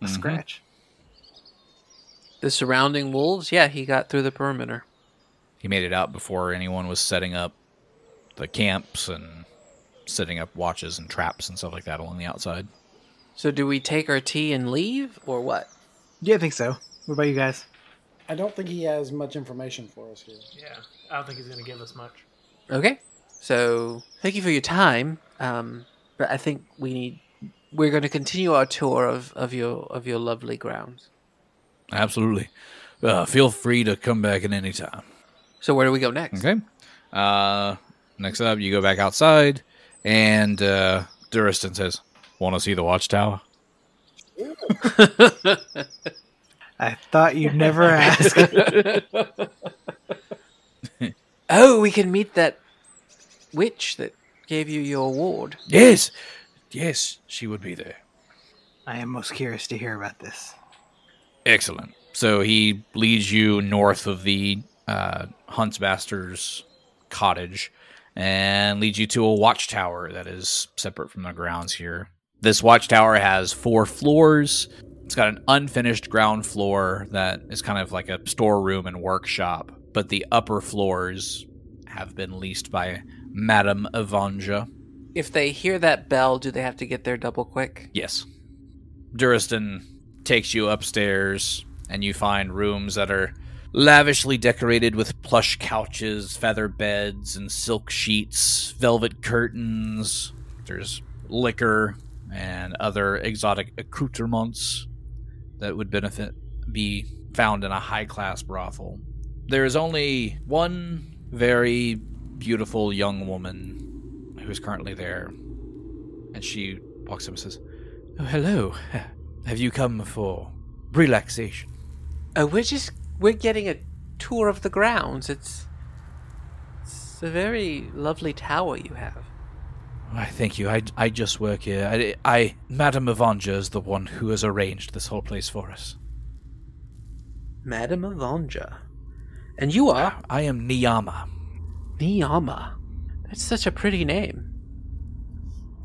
a Mhm. scratch. The surrounding wolves, yeah, he got through the perimeter. He made it out before anyone was setting up the camps and setting up watches and traps and stuff like that along the outside. So, do we take our tea and leave, or what? Yeah, I think so. What about you guys? I don't think he has much information for us here. Yeah, I don't think he's gonna give us much. Okay. So thank you for your time. Um, but I think we need we're going to continue our tour of, of your of your lovely grounds. Absolutely. Uh, feel free to come back at any time. So where do we go next? Okay. Uh, Next up, you go back outside, and uh, Duristan says, "Want to see the watchtower?" *laughs* I thought you'd never ask. *laughs* oh, we can meet that witch that gave you your award. Yes, yes, she would be there. I am most curious to hear about this. Excellent. So he leads you north of the uh, Huntsmaster's cottage and leads you to a watchtower that is separate from the grounds here. This watchtower has four floors. It's got an unfinished ground floor that is kind of like a storeroom and workshop, but the upper floors have been leased by Madame Avanja. If they hear that bell, do they have to get there double quick? Yes. Duristan takes you upstairs, and you find rooms that are lavishly decorated with plush couches, feather beds, and silk sheets, velvet curtains. There's liquor and other exotic accoutrements that would benefit be found in a high class brothel. There is only one very beautiful young woman who is currently there, and she walks up and says, "Oh, hello. *laughs* Have you come for relaxation?" Oh, we're just we're getting a tour of the grounds. It's it's a very lovely tower you have. Why, thank you. I, I just work here. I, I Madame Avanja is the one who has arranged this whole place for us. Madame Avanja. And you are I am Niyama. Niyama. That's such a pretty name.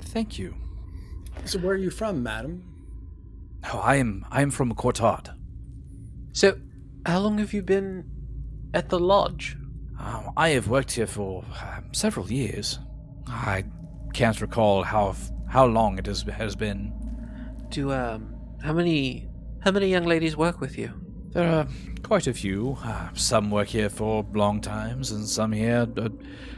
Thank you. So where are you from, madam? Oh, I am I am from Cortad. So, how long have you been at the lodge? Um, I have worked here for uh, several years. I can't recall how how long it has has been. Do um how many how many young ladies work with you? There are quite a few. Uh, some work here for long times, and some here uh,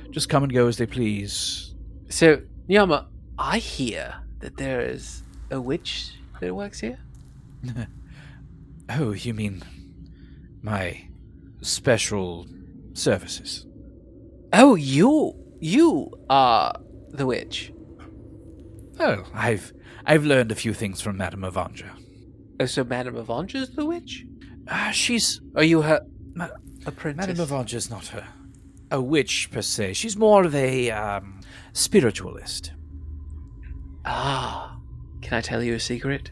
just come and go as they please. So, Niyama, I hear that there is a witch that works here. *laughs* Oh, you mean my special services? Oh, you you are the witch. Oh, I've I've learned a few things from Madame Avanja. Oh, so Madame Avanja is the witch? Uh, she's Are you her Ma- apprentice? Madame Avanja's not a a witch per se. She's more of a um, spiritualist. Ah, can I tell you a secret?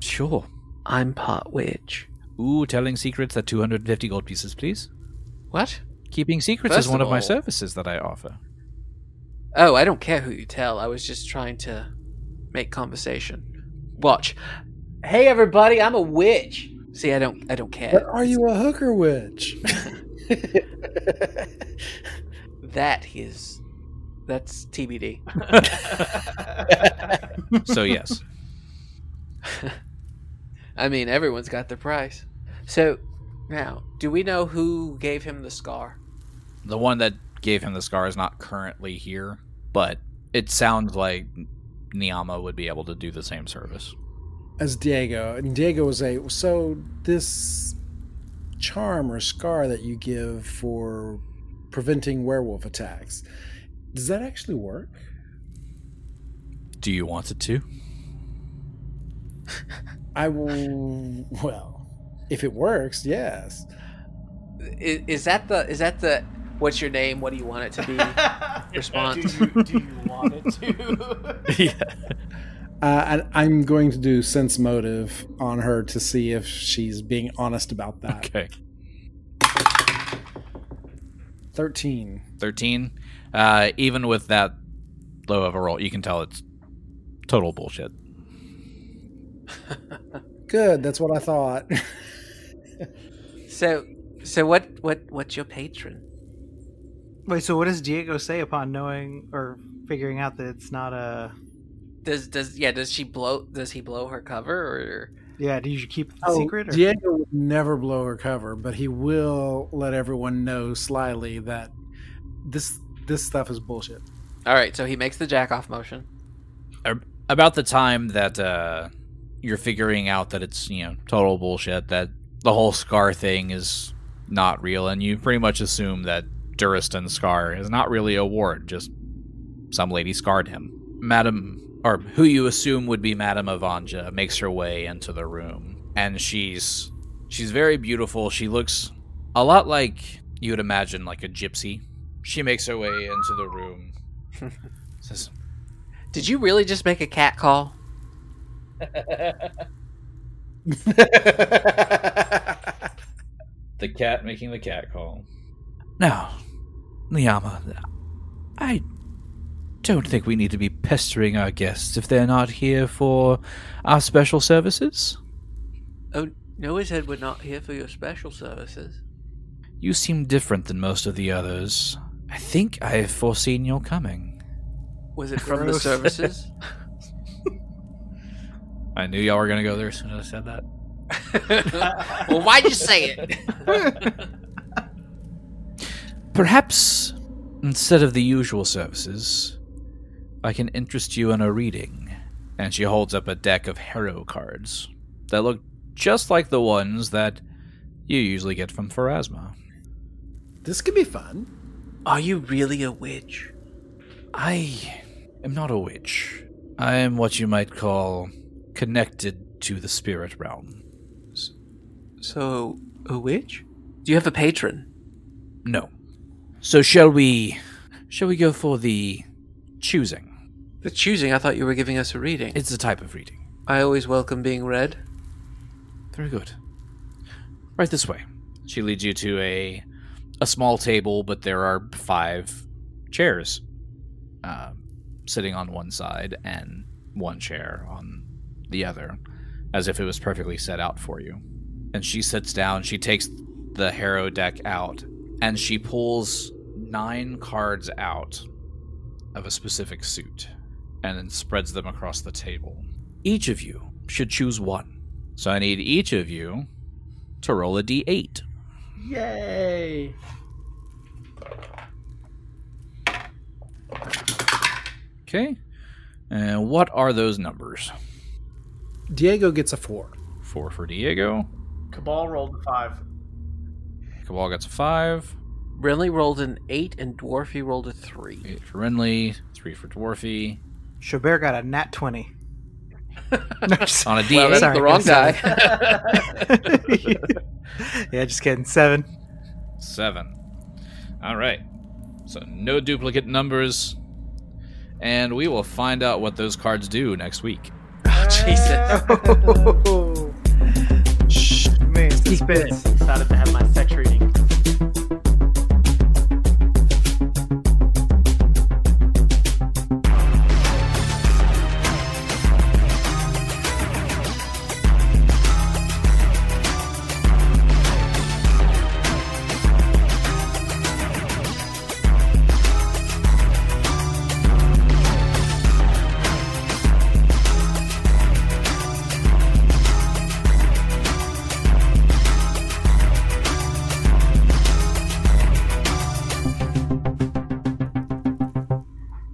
Sure. I'm part witch. Ooh, telling secrets at 250 gold pieces, please. What? Keeping secrets First is one of of my services that I offer. Oh, I don't care who you tell. I was just trying to make conversation. Watch. Hey everybody, I'm a witch. See, I don't I don't But care. are you a hooker witch? *laughs* That is that's TBD. *laughs* So yes. *laughs* I mean, everyone's got their price. So, now, do we know who gave him the scar? The one that gave him the scar is not currently here, but it sounds like Niyama would be able to do the same service. As Diego, and Diego was a so this charm or scar that you give for preventing werewolf attacks. Does that actually work? Do you want it to? *laughs* I will. Well, if it works, yes. Is, is that the is that the what's your name? What do you want it to be? *laughs* Response. Do you, do you want it to? *laughs* yeah. Uh, and I'm going to do sense motive on her to see if she's being honest about that. Okay. Thirteen. 13. Uh, even with that low of a roll, you can tell it's total bullshit. Good. That's what I thought. *laughs* So so what what what's your patron? Wait, so what does Diego say upon knowing or figuring out that it's not a? Does does yeah, does she blow does he blow her cover or Yeah, do you keep the Oh, secret? Or? Diego would never blow her cover, but he will let everyone know slyly that this this stuff is bullshit. All right, so he makes the jack off motion. About the time that uh, you're figuring out that it's, you know, total bullshit, that the whole scar thing is not real, and you pretty much assume that Duristan scar is not really a ward, just some lady scarred him. Madam, or who you assume would be Madam Avanja, makes her way into the room, and she's she's very beautiful. She looks a lot like you would imagine like a gypsy. She makes her way into the room. *laughs* says, Did you really just make a cat call? The cat making the cat call. Now, Liama, I don't think we need to be pestering our guests if they're not here for our special services. Oh, Noah said we're not here for your special services. You seem different than most of the others. I think I've foreseen your coming. Was it from the services? *laughs* I knew y'all were gonna go there as soon as I said that. *laughs* well, why'd you say it? *laughs* Perhaps instead of the usual services, I can interest you in a reading. And she holds up a deck of Harrow cards that look just like the ones that you usually get from Pharasma. This could be fun. Are you really a witch? I am not a witch. I am what you might call connected to the spirit realm. So, a witch? Do you have a patron? No. So shall we shall we go for the choosing? The choosing, I thought you were giving us a reading. It's a type of reading. I always welcome being read. Very good. Right this way. She leads you to a a small table, but there are five chairs um, sitting on one side and one chair on the other, as if it was perfectly set out for you. And she sits down. She takes the Harrow deck out, and she pulls nine cards out of a specific suit, and then spreads them across the table. Each of you should choose one. So I need each of you to roll a d8. Yay! Okay. And what are those numbers? Diego gets a four. Four for Diego. Cabal rolled a five. Cabal gets a five. Renly rolled an 8 and Dwarfy rolled a 3. Eight for Renly. Three for Dwarfy. Chaubert got a nat 20. *laughs* *laughs* No, just- On a Well, d8. that's Sorry, the wrong sorry. guy. *laughs* yeah, just kidding. Seven. Seven. All right. So no duplicate numbers. And we will find out what those cards do next week. Jesus. *laughs* Shh, man, suspense. To have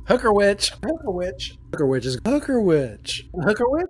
Hooker witch. Hooker witch. Hooker witch is hooker witch. Hooker witch.